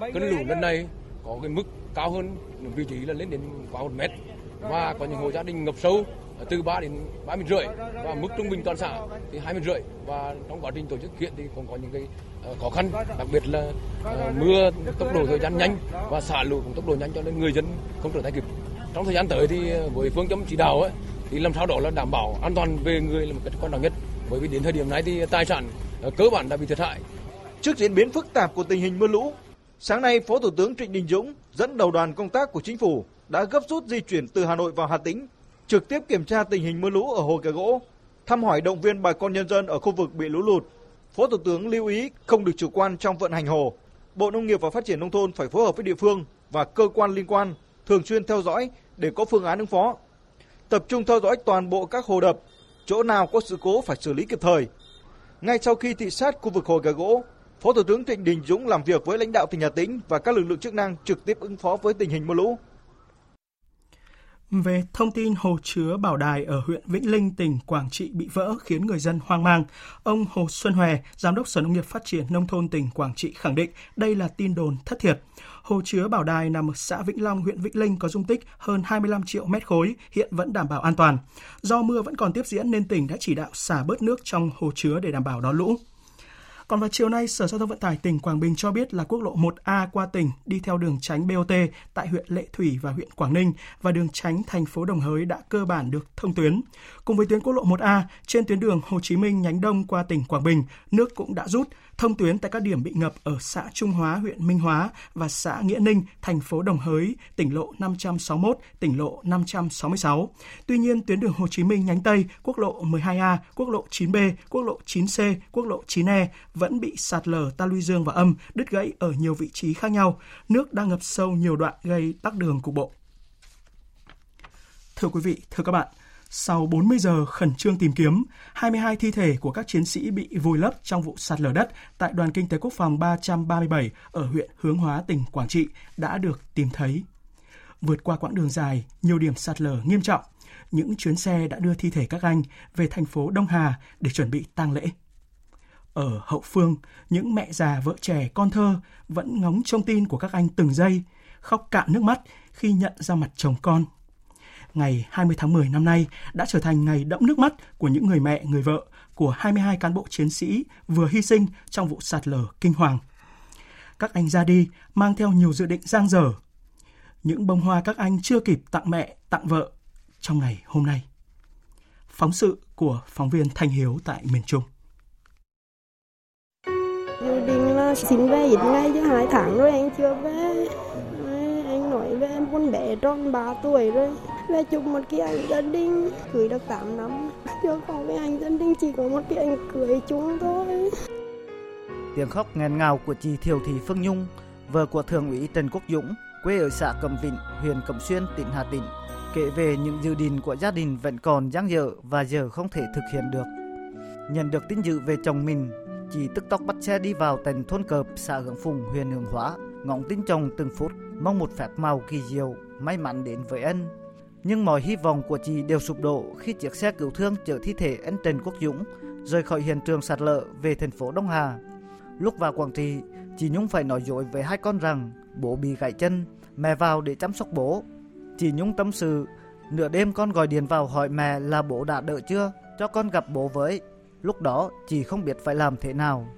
Cơn lũ lần này có cái mức cao hơn vị trí là lên đến quá một mét và có những hộ gia đình ngập sâu từ 3 đến 3 mét rưỡi và mức trung bình toàn xã thì 2 mét rưỡi và trong quá trình tổ chức kiện thì cũng có những cái ờ, khó khăn đặc biệt là ờ, mưa tốc độ thời gian nhanh và xả lũ cũng tốc độ nhanh cho nên người dân không trở tay kịp trong thời gian tới thì ờ, với phương châm chỉ đạo ấy, thì làm sao đó là đảm bảo an toàn về người là một cách quan trọng nhất bởi vì đến thời điểm này thì tài sản ờ, cơ bản đã bị thiệt hại Trước diễn biến phức tạp của tình hình mưa lũ, sáng nay Phó Thủ tướng Trịnh Đình Dũng dẫn đầu đoàn công tác của chính phủ đã gấp rút di chuyển từ Hà Nội vào Hà Tĩnh, trực tiếp kiểm tra tình hình mưa lũ ở hồ Kẻ Gỗ, thăm hỏi động viên bà con nhân dân ở khu vực bị lũ lụt. Phó Thủ tướng lưu ý không được chủ quan trong vận hành hồ. Bộ Nông nghiệp và Phát triển nông thôn phải phối hợp với địa phương và cơ quan liên quan thường xuyên theo dõi để có phương án ứng phó. Tập trung theo dõi toàn bộ các hồ đập, chỗ nào có sự cố phải xử lý kịp thời. Ngay sau khi thị sát khu vực hồ Gà Gỗ, Phó Thủ tướng Trịnh Đình Dũng làm việc với lãnh đạo tỉnh Hà Tĩnh và các lực lượng chức năng trực tiếp ứng phó với tình hình mưa lũ. Về thông tin hồ chứa Bảo Đài ở huyện Vĩnh Linh, tỉnh Quảng Trị bị vỡ khiến người dân hoang mang, ông Hồ Xuân Hòe, Giám đốc Sở Nông nghiệp Phát triển Nông thôn tỉnh Quảng Trị khẳng định đây là tin đồn thất thiệt. Hồ chứa Bảo Đài nằm ở xã Vĩnh Long, huyện Vĩnh Linh có dung tích hơn 25 triệu mét khối, hiện vẫn đảm bảo an toàn. Do mưa vẫn còn tiếp diễn nên tỉnh đã chỉ đạo xả bớt nước trong hồ chứa để đảm bảo đón lũ. Còn vào chiều nay, Sở Giao thông Vận tải tỉnh Quảng Bình cho biết là quốc lộ 1A qua tỉnh đi theo đường tránh BOT tại huyện Lệ Thủy và huyện Quảng Ninh và đường tránh thành phố Đồng Hới đã cơ bản được thông tuyến. Cùng với tuyến quốc lộ 1A, trên tuyến đường Hồ Chí Minh nhánh đông qua tỉnh Quảng Bình, nước cũng đã rút, thông tuyến tại các điểm bị ngập ở xã Trung Hóa, huyện Minh Hóa và xã Nghĩa Ninh, thành phố Đồng Hới, tỉnh lộ 561, tỉnh lộ 566. Tuy nhiên, tuyến đường Hồ Chí Minh nhánh Tây, quốc lộ 12A, quốc lộ 9B, quốc lộ 9C, quốc lộ 9E vẫn bị sạt lở ta luy dương và âm, đứt gãy ở nhiều vị trí khác nhau. Nước đang ngập sâu nhiều đoạn gây tắc đường cục bộ. Thưa quý vị, thưa các bạn, sau 40 giờ khẩn trương tìm kiếm, 22 thi thể của các chiến sĩ bị vùi lấp trong vụ sạt lở đất tại Đoàn Kinh tế Quốc phòng 337 ở huyện Hướng Hóa, tỉnh Quảng Trị đã được tìm thấy. Vượt qua quãng đường dài, nhiều điểm sạt lở nghiêm trọng, những chuyến xe đã đưa thi thể các anh về thành phố Đông Hà để chuẩn bị tang lễ. Ở hậu phương, những mẹ già vợ trẻ con thơ vẫn ngóng trông tin của các anh từng giây, khóc cạn nước mắt khi nhận ra mặt chồng con. Ngày 20 tháng 10 năm nay đã trở thành ngày đẫm nước mắt của những người mẹ, người vợ của 22 cán bộ chiến sĩ vừa hy sinh trong vụ sạt lở kinh hoàng. các anh ra đi mang theo nhiều dự định giang dở. Những bông hoa các anh chưa kịp tặng mẹ, tặng vợ trong ngày hôm nay. Phóng sự của phóng viên Thanh Hiếu tại miền Trung. Dự định là xin về ít ngày chứ hai tháng rồi anh chưa về. Anh nói về em con bé tròn 3 tuổi rồi. Về chụp một cái ảnh gia đình, cưới được 8 năm. Chưa có cái ảnh gia đình chỉ có một cái ảnh cưới chúng thôi. Tiếng khóc nghẹn ngào của chị Thiều Thị Phương Nhung, vợ của Thượng úy Trần Quốc Dũng, quê ở xã Cẩm Vịnh, huyện Cẩm Xuyên, tỉnh Hà Tĩnh, kể về những dự định của gia đình vẫn còn dang dở và giờ không thể thực hiện được. Nhận được tin dự về chồng mình, chị tức tốc bắt xe đi vào tận thôn Cợp, xã Hưởng Phùng, huyện hương Hóa, ngóng tin chồng từng phút, mong một phép màu kỳ diệu, may mắn đến với anh. Nhưng mọi hy vọng của chị đều sụp đổ khi chiếc xe cứu thương chở thi thể anh Trần Quốc Dũng rời khỏi hiện trường sạt lở về thành phố Đông Hà. Lúc vào Quảng Trị, chị Nhung phải nói dối với hai con rằng bố bị gãy chân, mẹ vào để chăm sóc bố. Chị Nhung tâm sự, nửa đêm con gọi điện vào hỏi mẹ là bố đã đợi chưa, cho con gặp bố với. Lúc đó chị không biết phải làm thế nào.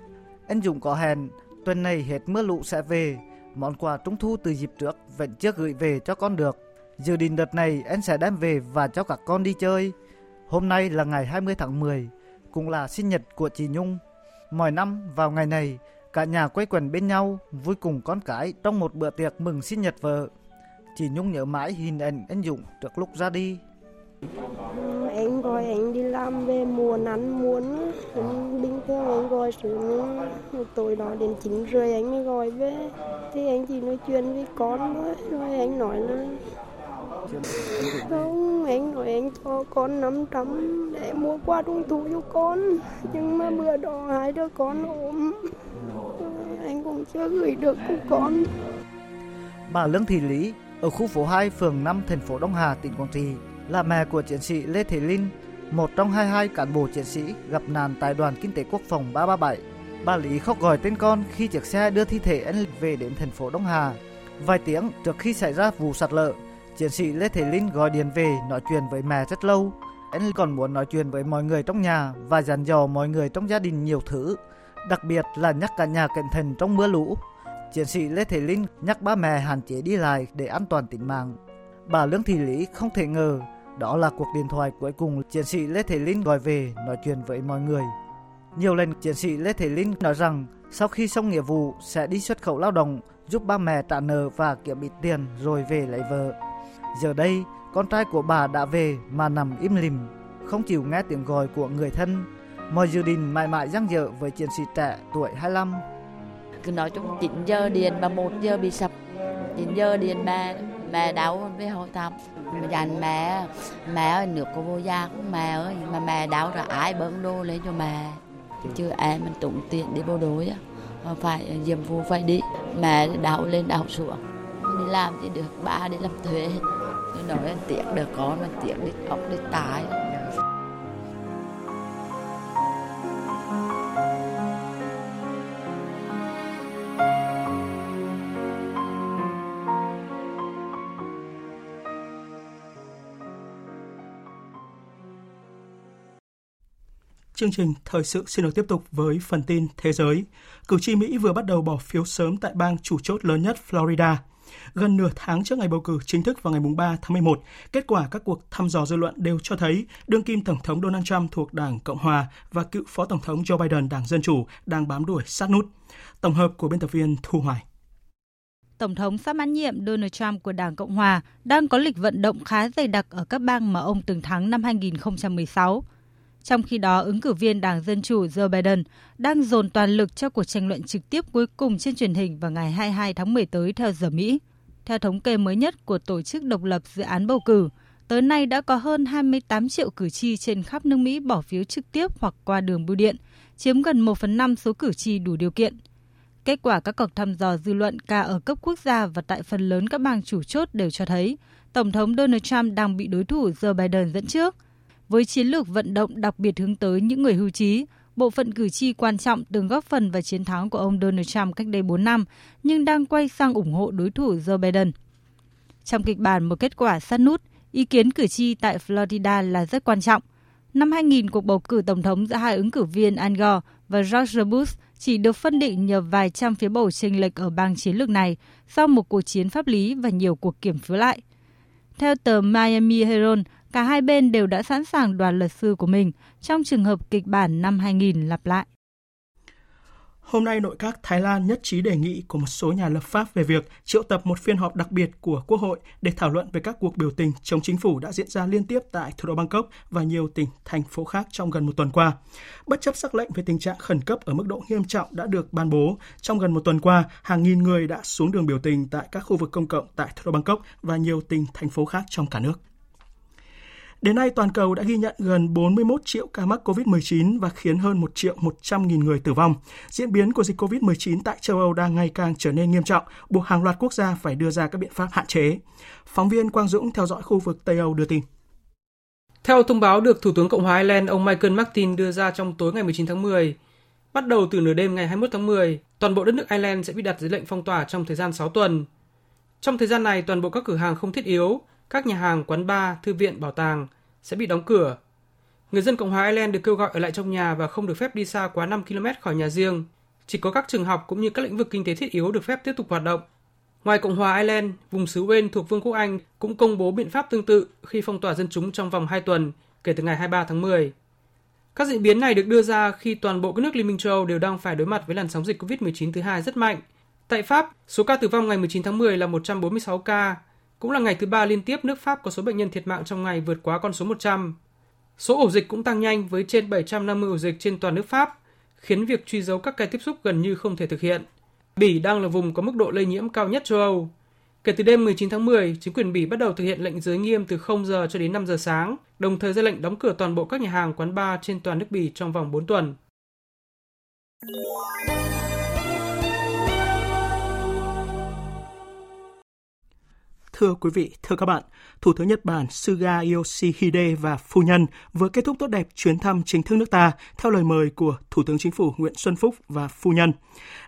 Anh Dũng có hẹn, tuần này hết mưa lũ sẽ về, món quà trung thu từ dịp trước vẫn chưa gửi về cho con được. Dự định đợt này anh sẽ đem về và cho các con đi chơi. Hôm nay là ngày 20 tháng 10, cũng là sinh nhật của chị Nhung. Mỗi năm vào ngày này, cả nhà quây quần bên nhau, vui cùng con cái trong một bữa tiệc mừng sinh nhật vợ. Chị Nhung nhớ mãi hình ảnh anh Dũng trước lúc ra đi. Ừ, anh gọi anh đi làm về muộn ăn muốn anh bình thường anh gọi sớm tối đó đến chín rưỡi anh mới gọi về thì anh chỉ nói chuyện với con thôi rồi anh nói là không anh nói anh cho con 500 để mua qua trung thu cho con nhưng mà bữa đó hai đứa con ốm anh cũng chưa gửi được của con Bà Lương Thị Lý ở khu phố 2 phường 5 thành phố Đông Hà tỉnh Quảng Trị là mẹ của chiến sĩ Lê Thế Linh, một trong 22 cán bộ chiến sĩ gặp nạn tại đoàn kinh tế quốc phòng 337. Bà Lý khóc gọi tên con khi chiếc xe đưa thi thể anh về đến thành phố Đông Hà. Vài tiếng trước khi xảy ra vụ sạt lở, chiến sĩ Lê Thế Linh gọi điện về nói chuyện với mẹ rất lâu. Anh còn muốn nói chuyện với mọi người trong nhà và dặn dò mọi người trong gia đình nhiều thứ, đặc biệt là nhắc cả nhà cẩn thận trong mưa lũ. Chiến sĩ Lê Thế Linh nhắc ba mẹ hạn chế đi lại để an toàn tính mạng. Bà Lương Thị Lý không thể ngờ đó là cuộc điện thoại cuối cùng chiến sĩ Lê Thế Linh gọi về nói chuyện với mọi người. Nhiều lần chiến sĩ Lê Thế Linh nói rằng sau khi xong nghĩa vụ sẽ đi xuất khẩu lao động giúp ba mẹ trả nợ và kiếm ít tiền rồi về lấy vợ. Giờ đây, con trai của bà đã về mà nằm im lìm, không chịu nghe tiếng gọi của người thân. Mọi dự định mãi mãi dang dở với chiến sĩ trẻ tuổi 25. Cứ nói chung 9 giờ điện và 1 giờ bị sập. 9 giờ điện mẹ mẹ đau với hội thăm mẹ dành mẹ mẹ ơi nước của vô gia của mẹ ơi mà mẹ đau rồi ai bưng đô lên cho mẹ chứ em mình tụng tiền đi bộ đội á phải nhiệm vụ phải đi mẹ đau lên đau xuống đi làm thì được ba đi làm thuê tôi nói anh tiếc được con mà tiếc đi ốc, đi tái Chương trình thời sự xin được tiếp tục với phần tin thế giới. Cử tri Mỹ vừa bắt đầu bỏ phiếu sớm tại bang chủ chốt lớn nhất Florida. Gần nửa tháng trước ngày bầu cử chính thức vào ngày 3 tháng 11, kết quả các cuộc thăm dò dư luận đều cho thấy đương kim Tổng thống Donald Trump thuộc Đảng Cộng Hòa và cựu Phó Tổng thống Joe Biden Đảng Dân Chủ đang bám đuổi sát nút. Tổng hợp của biên tập viên Thu Hoài. Tổng thống sắp mãn nhiệm Donald Trump của Đảng Cộng Hòa đang có lịch vận động khá dày đặc ở các bang mà ông từng thắng năm 2016. Trong khi đó, ứng cử viên Đảng Dân Chủ Joe Biden đang dồn toàn lực cho cuộc tranh luận trực tiếp cuối cùng trên truyền hình vào ngày 22 tháng 10 tới theo giờ Mỹ. Theo thống kê mới nhất của Tổ chức Độc lập Dự án Bầu cử, tới nay đã có hơn 28 triệu cử tri trên khắp nước Mỹ bỏ phiếu trực tiếp hoặc qua đường bưu điện, chiếm gần 1 phần 5 số cử tri đủ điều kiện. Kết quả các cuộc thăm dò dư luận cả ở cấp quốc gia và tại phần lớn các bang chủ chốt đều cho thấy Tổng thống Donald Trump đang bị đối thủ Joe Biden dẫn trước – với chiến lược vận động đặc biệt hướng tới những người hưu trí, bộ phận cử tri quan trọng từng góp phần vào chiến thắng của ông Donald Trump cách đây 4 năm, nhưng đang quay sang ủng hộ đối thủ Joe Biden. Trong kịch bản một kết quả sát nút, ý kiến cử tri tại Florida là rất quan trọng. Năm 2000, cuộc bầu cử tổng thống giữa hai ứng cử viên Al Gore và George Bush chỉ được phân định nhờ vài trăm phiếu bầu chênh lệch ở bang chiến lược này sau một cuộc chiến pháp lý và nhiều cuộc kiểm phiếu lại. Theo tờ Miami Herald, cả hai bên đều đã sẵn sàng đoàn luật sư của mình trong trường hợp kịch bản năm 2000 lặp lại. Hôm nay, nội các Thái Lan nhất trí đề nghị của một số nhà lập pháp về việc triệu tập một phiên họp đặc biệt của Quốc hội để thảo luận về các cuộc biểu tình chống chính phủ đã diễn ra liên tiếp tại thủ đô Bangkok và nhiều tỉnh, thành phố khác trong gần một tuần qua. Bất chấp sắc lệnh về tình trạng khẩn cấp ở mức độ nghiêm trọng đã được ban bố, trong gần một tuần qua, hàng nghìn người đã xuống đường biểu tình tại các khu vực công cộng tại thủ đô Bangkok và nhiều tỉnh, thành phố khác trong cả nước. Đến nay, toàn cầu đã ghi nhận gần 41 triệu ca mắc COVID-19 và khiến hơn 1 triệu 100 nghìn người tử vong. Diễn biến của dịch COVID-19 tại châu Âu đang ngày càng trở nên nghiêm trọng, buộc hàng loạt quốc gia phải đưa ra các biện pháp hạn chế. Phóng viên Quang Dũng theo dõi khu vực Tây Âu đưa tin. Theo thông báo được Thủ tướng Cộng hòa Ireland ông Michael Martin đưa ra trong tối ngày 19 tháng 10, bắt đầu từ nửa đêm ngày 21 tháng 10, toàn bộ đất nước Ireland sẽ bị đặt dưới lệnh phong tỏa trong thời gian 6 tuần. Trong thời gian này, toàn bộ các cửa hàng không thiết yếu, các nhà hàng, quán bar, thư viện, bảo tàng sẽ bị đóng cửa. Người dân Cộng hòa Ireland được kêu gọi ở lại trong nhà và không được phép đi xa quá 5 km khỏi nhà riêng. Chỉ có các trường học cũng như các lĩnh vực kinh tế thiết yếu được phép tiếp tục hoạt động. Ngoài Cộng hòa Ireland, vùng xứ Wales thuộc Vương quốc Anh cũng công bố biện pháp tương tự khi phong tỏa dân chúng trong vòng 2 tuần kể từ ngày 23 tháng 10. Các diễn biến này được đưa ra khi toàn bộ các nước Liên minh châu Âu đều đang phải đối mặt với làn sóng dịch COVID-19 thứ hai rất mạnh. Tại Pháp, số ca tử vong ngày 19 tháng 10 là 146 ca, cũng là ngày thứ ba liên tiếp nước Pháp có số bệnh nhân thiệt mạng trong ngày vượt quá con số 100. Số ổ dịch cũng tăng nhanh với trên 750 ổ dịch trên toàn nước Pháp, khiến việc truy dấu các ca tiếp xúc gần như không thể thực hiện. Bỉ đang là vùng có mức độ lây nhiễm cao nhất châu Âu. Kể từ đêm 19 tháng 10, chính quyền Bỉ bắt đầu thực hiện lệnh giới nghiêm từ 0 giờ cho đến 5 giờ sáng, đồng thời ra lệnh đóng cửa toàn bộ các nhà hàng quán bar trên toàn nước Bỉ trong vòng 4 tuần. Thưa quý vị, thưa các bạn, Thủ tướng Nhật Bản Suga Yoshihide và phu nhân vừa kết thúc tốt đẹp chuyến thăm chính thức nước ta theo lời mời của Thủ tướng Chính phủ Nguyễn Xuân Phúc và phu nhân.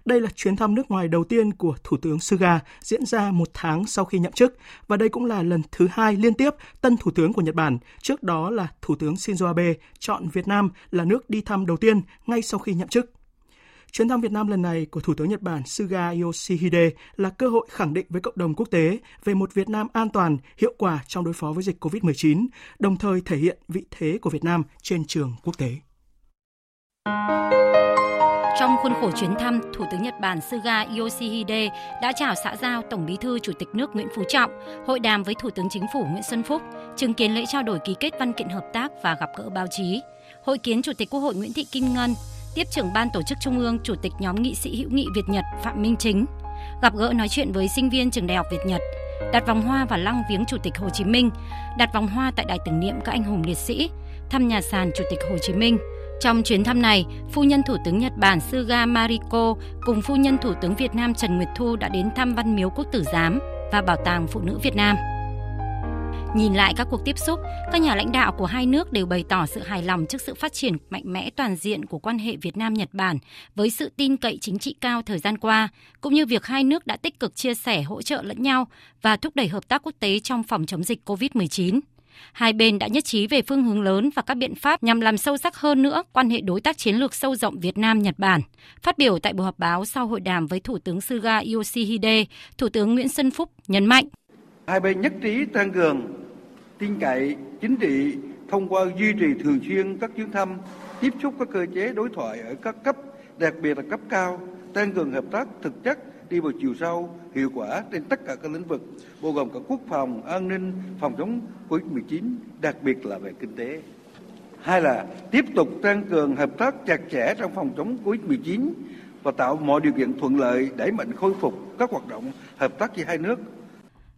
Đây là chuyến thăm nước ngoài đầu tiên của Thủ tướng Suga diễn ra một tháng sau khi nhậm chức và đây cũng là lần thứ hai liên tiếp tân Thủ tướng của Nhật Bản, trước đó là Thủ tướng Shinzo Abe chọn Việt Nam là nước đi thăm đầu tiên ngay sau khi nhậm chức. Chuyến thăm Việt Nam lần này của Thủ tướng Nhật Bản Suga Yoshihide là cơ hội khẳng định với cộng đồng quốc tế về một Việt Nam an toàn, hiệu quả trong đối phó với dịch COVID-19, đồng thời thể hiện vị thế của Việt Nam trên trường quốc tế. Trong khuôn khổ chuyến thăm, Thủ tướng Nhật Bản Suga Yoshihide đã chào xã giao Tổng Bí thư Chủ tịch nước Nguyễn Phú Trọng, hội đàm với Thủ tướng Chính phủ Nguyễn Xuân Phúc, chứng kiến lễ trao đổi ký kết văn kiện hợp tác và gặp gỡ báo chí, hội kiến Chủ tịch Quốc hội Nguyễn Thị Kim Ngân, tiếp trưởng ban tổ chức Trung ương, Chủ tịch nhóm nghị sĩ hữu nghị Việt Nhật Phạm Minh Chính, gặp gỡ nói chuyện với sinh viên trường Đại học Việt Nhật, đặt vòng hoa và lăng viếng Chủ tịch Hồ Chí Minh, đặt vòng hoa tại đài tưởng niệm các anh hùng liệt sĩ, thăm nhà sàn Chủ tịch Hồ Chí Minh. Trong chuyến thăm này, phu nhân Thủ tướng Nhật Bản Suga Mariko cùng phu nhân Thủ tướng Việt Nam Trần Nguyệt Thu đã đến thăm Văn miếu Quốc tử giám và Bảo tàng Phụ nữ Việt Nam. Nhìn lại các cuộc tiếp xúc, các nhà lãnh đạo của hai nước đều bày tỏ sự hài lòng trước sự phát triển mạnh mẽ toàn diện của quan hệ Việt Nam Nhật Bản với sự tin cậy chính trị cao thời gian qua, cũng như việc hai nước đã tích cực chia sẻ hỗ trợ lẫn nhau và thúc đẩy hợp tác quốc tế trong phòng chống dịch COVID-19. Hai bên đã nhất trí về phương hướng lớn và các biện pháp nhằm làm sâu sắc hơn nữa quan hệ đối tác chiến lược sâu rộng Việt Nam Nhật Bản. Phát biểu tại buổi họp báo sau hội đàm với Thủ tướng Suga Yoshihide, Thủ tướng Nguyễn Xuân Phúc nhấn mạnh hai bên nhất trí tăng cường tin cậy chính trị thông qua duy trì thường xuyên các chuyến thăm, tiếp xúc các cơ chế đối thoại ở các cấp, đặc biệt là cấp cao, tăng cường hợp tác thực chất đi vào chiều sâu, hiệu quả trên tất cả các lĩnh vực, bao gồm cả quốc phòng, an ninh, phòng chống Covid-19, đặc biệt là về kinh tế. Hai là tiếp tục tăng cường hợp tác chặt chẽ trong phòng chống Covid-19 và tạo mọi điều kiện thuận lợi đẩy mạnh khôi phục các hoạt động hợp tác giữa hai nước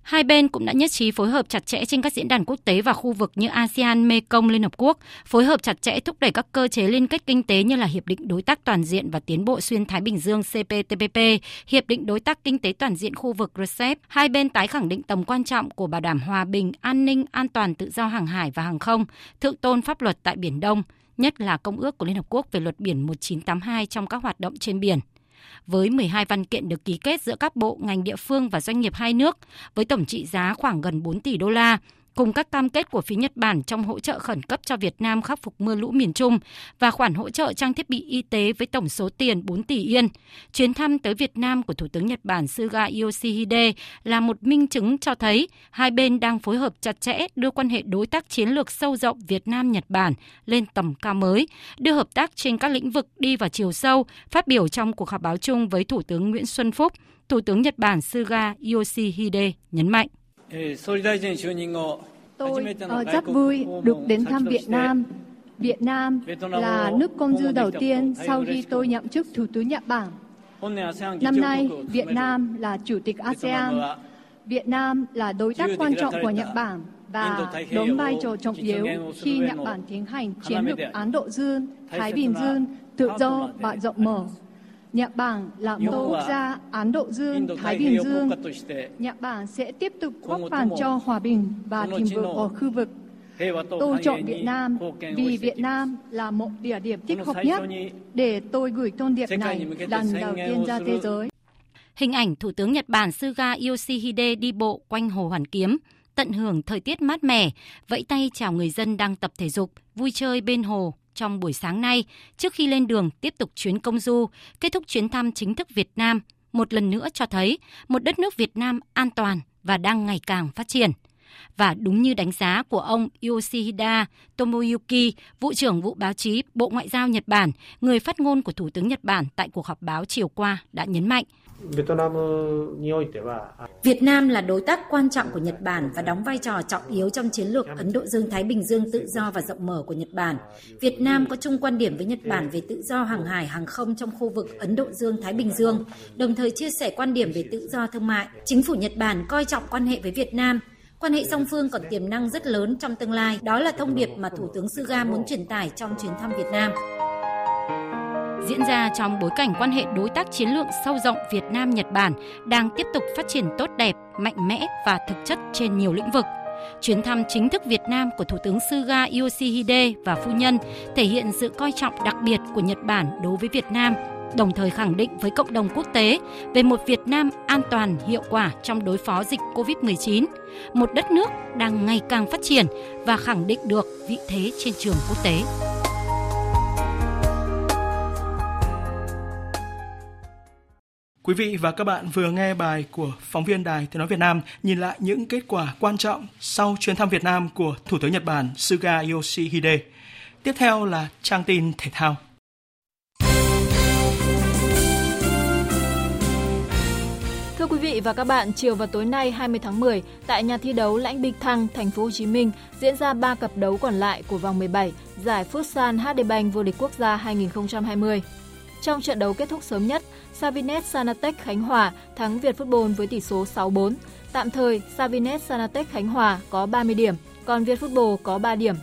Hai bên cũng đã nhất trí phối hợp chặt chẽ trên các diễn đàn quốc tế và khu vực như ASEAN, Mekong, Liên Hợp Quốc, phối hợp chặt chẽ thúc đẩy các cơ chế liên kết kinh tế như là Hiệp định Đối tác Toàn diện và Tiến bộ Xuyên Thái Bình Dương CPTPP, Hiệp định Đối tác Kinh tế Toàn diện khu vực RCEP. Hai bên tái khẳng định tầm quan trọng của bảo đảm hòa bình, an ninh, an toàn tự do hàng hải và hàng không, thượng tôn pháp luật tại Biển Đông, nhất là Công ước của Liên Hợp Quốc về luật biển 1982 trong các hoạt động trên biển với 12 văn kiện được ký kết giữa các bộ, ngành địa phương và doanh nghiệp hai nước với tổng trị giá khoảng gần 4 tỷ đô la, cùng các cam kết của phía Nhật Bản trong hỗ trợ khẩn cấp cho Việt Nam khắc phục mưa lũ miền Trung và khoản hỗ trợ trang thiết bị y tế với tổng số tiền 4 tỷ yên. Chuyến thăm tới Việt Nam của Thủ tướng Nhật Bản Suga Yoshihide là một minh chứng cho thấy hai bên đang phối hợp chặt chẽ đưa quan hệ đối tác chiến lược sâu rộng Việt Nam-Nhật Bản lên tầm cao mới, đưa hợp tác trên các lĩnh vực đi vào chiều sâu, phát biểu trong cuộc họp báo chung với Thủ tướng Nguyễn Xuân Phúc, Thủ tướng Nhật Bản Suga Yoshihide nhấn mạnh. Tôi rất vui được đến thăm Việt Nam. Việt Nam là nước công du đầu tiên sau khi tôi nhậm chức Thủ tướng Nhật Bản. Năm nay, Việt Nam là Chủ tịch ASEAN. Việt Nam là đối tác quan trọng của Nhật Bản và đóng vai trò trọng yếu khi Nhật Bản tiến hành chiến lược Ấn Độ Dương, Thái Bình Dương, tự do và rộng mở. Nhật Bản là một quốc gia Ấn Độ Dương, Thái Bình Dương. Nhật Bản sẽ tiếp tục góp phần cho hòa bình và thịnh vượng ở khu vực. Tôi chọn Việt Nam vì Việt Nam là một địa điểm thích hợp nhất để tôi gửi thông điệp này lần đầu tiên ra thế giới. Hình ảnh Thủ tướng Nhật Bản Suga Yoshihide đi bộ quanh Hồ Hoàn Kiếm, tận hưởng thời tiết mát mẻ, vẫy tay chào người dân đang tập thể dục, vui chơi bên hồ trong buổi sáng nay trước khi lên đường tiếp tục chuyến công du, kết thúc chuyến thăm chính thức Việt Nam, một lần nữa cho thấy một đất nước Việt Nam an toàn và đang ngày càng phát triển. Và đúng như đánh giá của ông Yoshihida Tomoyuki, vụ trưởng vụ báo chí Bộ Ngoại giao Nhật Bản, người phát ngôn của Thủ tướng Nhật Bản tại cuộc họp báo chiều qua đã nhấn mạnh, Việt Nam là đối tác quan trọng của Nhật Bản và đóng vai trò trọng yếu trong chiến lược Ấn Độ Dương-Thái Bình Dương tự do và rộng mở của Nhật Bản. Việt Nam có chung quan điểm với Nhật Bản về tự do hàng hải hàng không trong khu vực Ấn Độ Dương-Thái Bình Dương, đồng thời chia sẻ quan điểm về tự do thương mại. Chính phủ Nhật Bản coi trọng quan hệ với Việt Nam, Quan hệ song phương còn tiềm năng rất lớn trong tương lai. Đó là thông điệp mà Thủ tướng Suga muốn truyền tải trong chuyến thăm Việt Nam diễn ra trong bối cảnh quan hệ đối tác chiến lược sâu rộng Việt Nam Nhật Bản đang tiếp tục phát triển tốt đẹp, mạnh mẽ và thực chất trên nhiều lĩnh vực. Chuyến thăm chính thức Việt Nam của Thủ tướng Suga Yoshihide và phu nhân thể hiện sự coi trọng đặc biệt của Nhật Bản đối với Việt Nam, đồng thời khẳng định với cộng đồng quốc tế về một Việt Nam an toàn, hiệu quả trong đối phó dịch COVID-19, một đất nước đang ngày càng phát triển và khẳng định được vị thế trên trường quốc tế. Quý vị và các bạn vừa nghe bài của phóng viên Đài Tiếng Nói Việt Nam nhìn lại những kết quả quan trọng sau chuyến thăm Việt Nam của Thủ tướng Nhật Bản Suga Yoshihide. Tiếp theo là trang tin thể thao. Thưa quý vị và các bạn, chiều và tối nay 20 tháng 10 tại nhà thi đấu Lãnh Bích Thăng, thành phố Hồ Chí Minh diễn ra 3 cặp đấu còn lại của vòng 17 giải Futsal HD Bank vô địch quốc gia 2020. Trong trận đấu kết thúc sớm nhất, Savinet Sanatech Khánh Hòa thắng Việt Football với tỷ số 6-4. Tạm thời, Savinet Sanatech Khánh Hòa có 30 điểm, còn Việt Football có 3 điểm.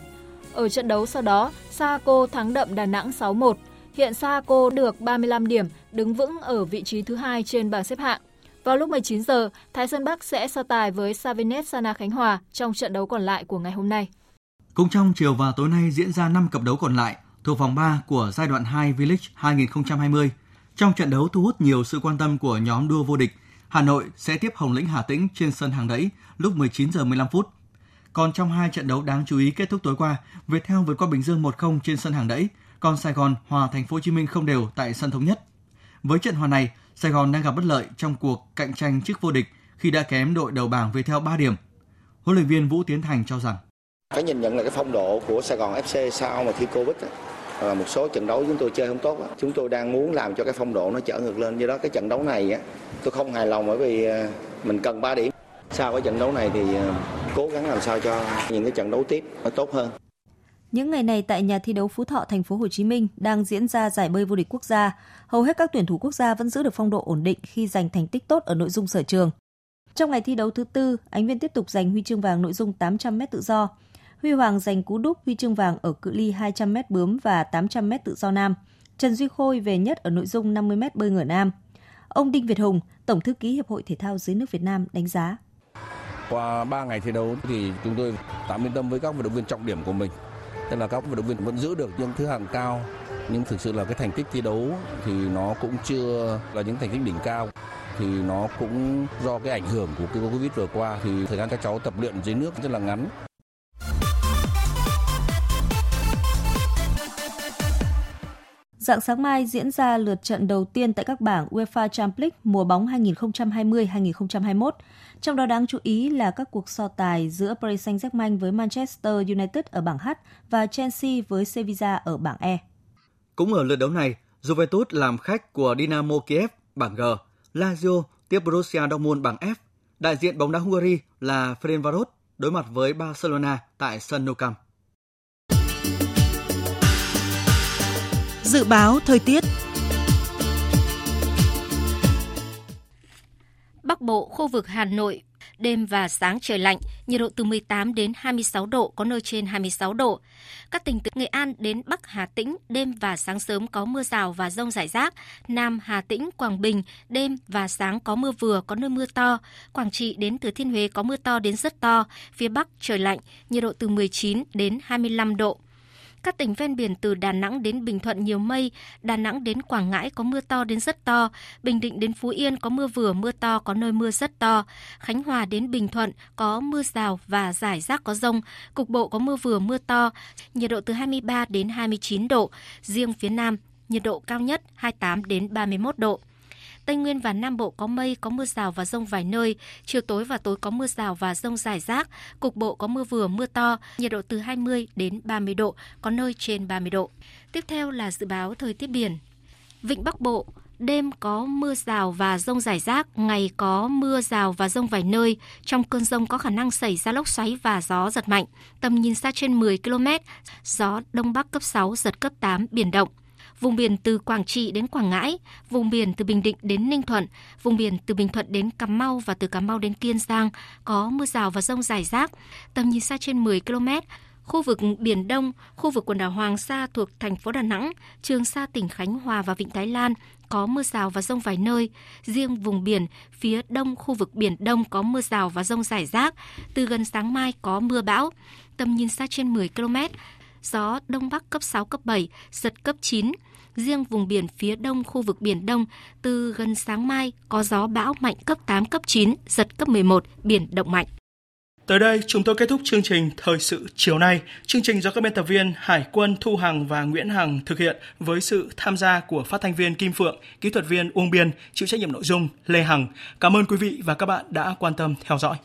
Ở trận đấu sau đó, Saco thắng đậm Đà Nẵng 6-1. Hiện Saco được 35 điểm, đứng vững ở vị trí thứ hai trên bảng xếp hạng. Vào lúc 19 giờ, Thái Sơn Bắc sẽ so tài với Savinet Sana Khánh Hòa trong trận đấu còn lại của ngày hôm nay. Cũng trong chiều và tối nay diễn ra 5 cặp đấu còn lại thuộc vòng 3 của giai đoạn 2 V-League 2020. Trong trận đấu thu hút nhiều sự quan tâm của nhóm đua vô địch, Hà Nội sẽ tiếp Hồng Lĩnh Hà Tĩnh trên sân hàng đẫy lúc 19 giờ 15 phút. Còn trong hai trận đấu đáng chú ý kết thúc tối qua, Viettel vượt qua Bình Dương 1-0 trên sân hàng đẫy, còn Sài Gòn hòa Thành phố Hồ Chí Minh không đều tại sân thống nhất. Với trận hòa này, Sài Gòn đang gặp bất lợi trong cuộc cạnh tranh chức vô địch khi đã kém đội đầu bảng về theo 3 điểm. Huấn luyện viên Vũ Tiến Thành cho rằng phải nhìn nhận là cái phong độ của Sài Gòn FC sau mà thi Covid ấy, và một số trận đấu chúng tôi chơi không tốt chúng tôi đang muốn làm cho cái phong độ nó trở ngược lên do đó cái trận đấu này tôi không hài lòng bởi vì ờ, mình cần 3 điểm sau cái trận đấu này thì ờ, cố gắng làm sao cho những cái trận đấu tiếp nó tốt hơn những ngày này tại nhà thi đấu Phú Thọ, thành phố Hồ Chí Minh đang diễn ra giải bơi vô địch quốc gia. Hầu hết các tuyển thủ quốc gia vẫn giữ được phong độ ổn định khi giành thành tích tốt ở nội dung sở trường. Trong ngày thi đấu thứ tư, Ánh Viên tiếp tục giành huy chương vàng nội dung 800m tự do. Huy Hoàng giành cú đúp huy chương vàng ở cự ly 200m bướm và 800m tự do nam. Trần Duy Khôi về nhất ở nội dung 50m bơi ngửa nam. Ông Đinh Việt Hùng, Tổng thư ký Hiệp hội Thể thao dưới nước Việt Nam đánh giá. Qua 3 ngày thi đấu thì chúng tôi tạm yên tâm với các vận động viên trọng điểm của mình. Tức là các vận động viên vẫn giữ được những thứ hạng cao nhưng thực sự là cái thành tích thi đấu thì nó cũng chưa là những thành tích đỉnh cao thì nó cũng do cái ảnh hưởng của cái Covid vừa qua thì thời gian các cháu tập luyện dưới nước rất là ngắn. Dạng sáng mai diễn ra lượt trận đầu tiên tại các bảng UEFA Champions League mùa bóng 2020-2021. Trong đó đáng chú ý là các cuộc so tài giữa Paris Saint-Germain với Manchester United ở bảng H và Chelsea với Sevilla ở bảng E. Cũng ở lượt đấu này, Juventus làm khách của Dynamo Kiev bảng G, Lazio tiếp Borussia Dortmund bảng F. Đại diện bóng đá Hungary là Ferencváros đối mặt với Barcelona tại sân Nou Camp. Dự báo thời tiết Bắc Bộ, khu vực Hà Nội, đêm và sáng trời lạnh, nhiệt độ từ 18 đến 26 độ, có nơi trên 26 độ. Các tỉnh từ Nghệ An đến Bắc Hà Tĩnh, đêm và sáng sớm có mưa rào và rông rải rác. Nam Hà Tĩnh, Quảng Bình, đêm và sáng có mưa vừa, có nơi mưa to. Quảng Trị đến Thừa Thiên Huế có mưa to đến rất to. Phía Bắc trời lạnh, nhiệt độ từ 19 đến 25 độ. Các tỉnh ven biển từ Đà Nẵng đến Bình Thuận nhiều mây, Đà Nẵng đến Quảng Ngãi có mưa to đến rất to, Bình Định đến Phú Yên có mưa vừa mưa to có nơi mưa rất to, Khánh Hòa đến Bình Thuận có mưa rào và rải rác có rông, cục bộ có mưa vừa mưa to, nhiệt độ từ 23 đến 29 độ, riêng phía Nam nhiệt độ cao nhất 28 đến 31 độ. Tây Nguyên và Nam Bộ có mây, có mưa rào và rông vài nơi. Chiều tối và tối có mưa rào và rông rải rác. Cục bộ có mưa vừa, mưa to. Nhiệt độ từ 20 đến 30 độ, có nơi trên 30 độ. Tiếp theo là dự báo thời tiết biển. Vịnh Bắc Bộ, đêm có mưa rào và rông rải rác, ngày có mưa rào và rông vài nơi. Trong cơn rông có khả năng xảy ra lốc xoáy và gió giật mạnh. Tầm nhìn xa trên 10 km, gió Đông Bắc cấp 6, giật cấp 8, biển động vùng biển từ Quảng Trị đến Quảng Ngãi, vùng biển từ Bình Định đến Ninh Thuận, vùng biển từ Bình Thuận đến Cà Mau và từ Cà Mau đến Kiên Giang có mưa rào và rông rải rác, tầm nhìn xa trên 10 km. Khu vực Biển Đông, khu vực quần đảo Hoàng Sa thuộc thành phố Đà Nẵng, Trường Sa tỉnh Khánh Hòa và Vịnh Thái Lan có mưa rào và rông vài nơi. Riêng vùng biển phía đông khu vực Biển Đông có mưa rào và rông rải rác. Từ gần sáng mai có mưa bão. Tầm nhìn xa trên 10 km, gió Đông Bắc cấp 6, cấp 7, giật cấp 9. Riêng vùng biển phía đông khu vực Biển Đông, từ gần sáng mai có gió bão mạnh cấp 8, cấp 9, giật cấp 11, biển động mạnh. Tới đây, chúng tôi kết thúc chương trình Thời sự chiều nay. Chương trình do các biên tập viên Hải quân Thu Hằng và Nguyễn Hằng thực hiện với sự tham gia của phát thanh viên Kim Phượng, kỹ thuật viên Uông Biên, chịu trách nhiệm nội dung Lê Hằng. Cảm ơn quý vị và các bạn đã quan tâm theo dõi.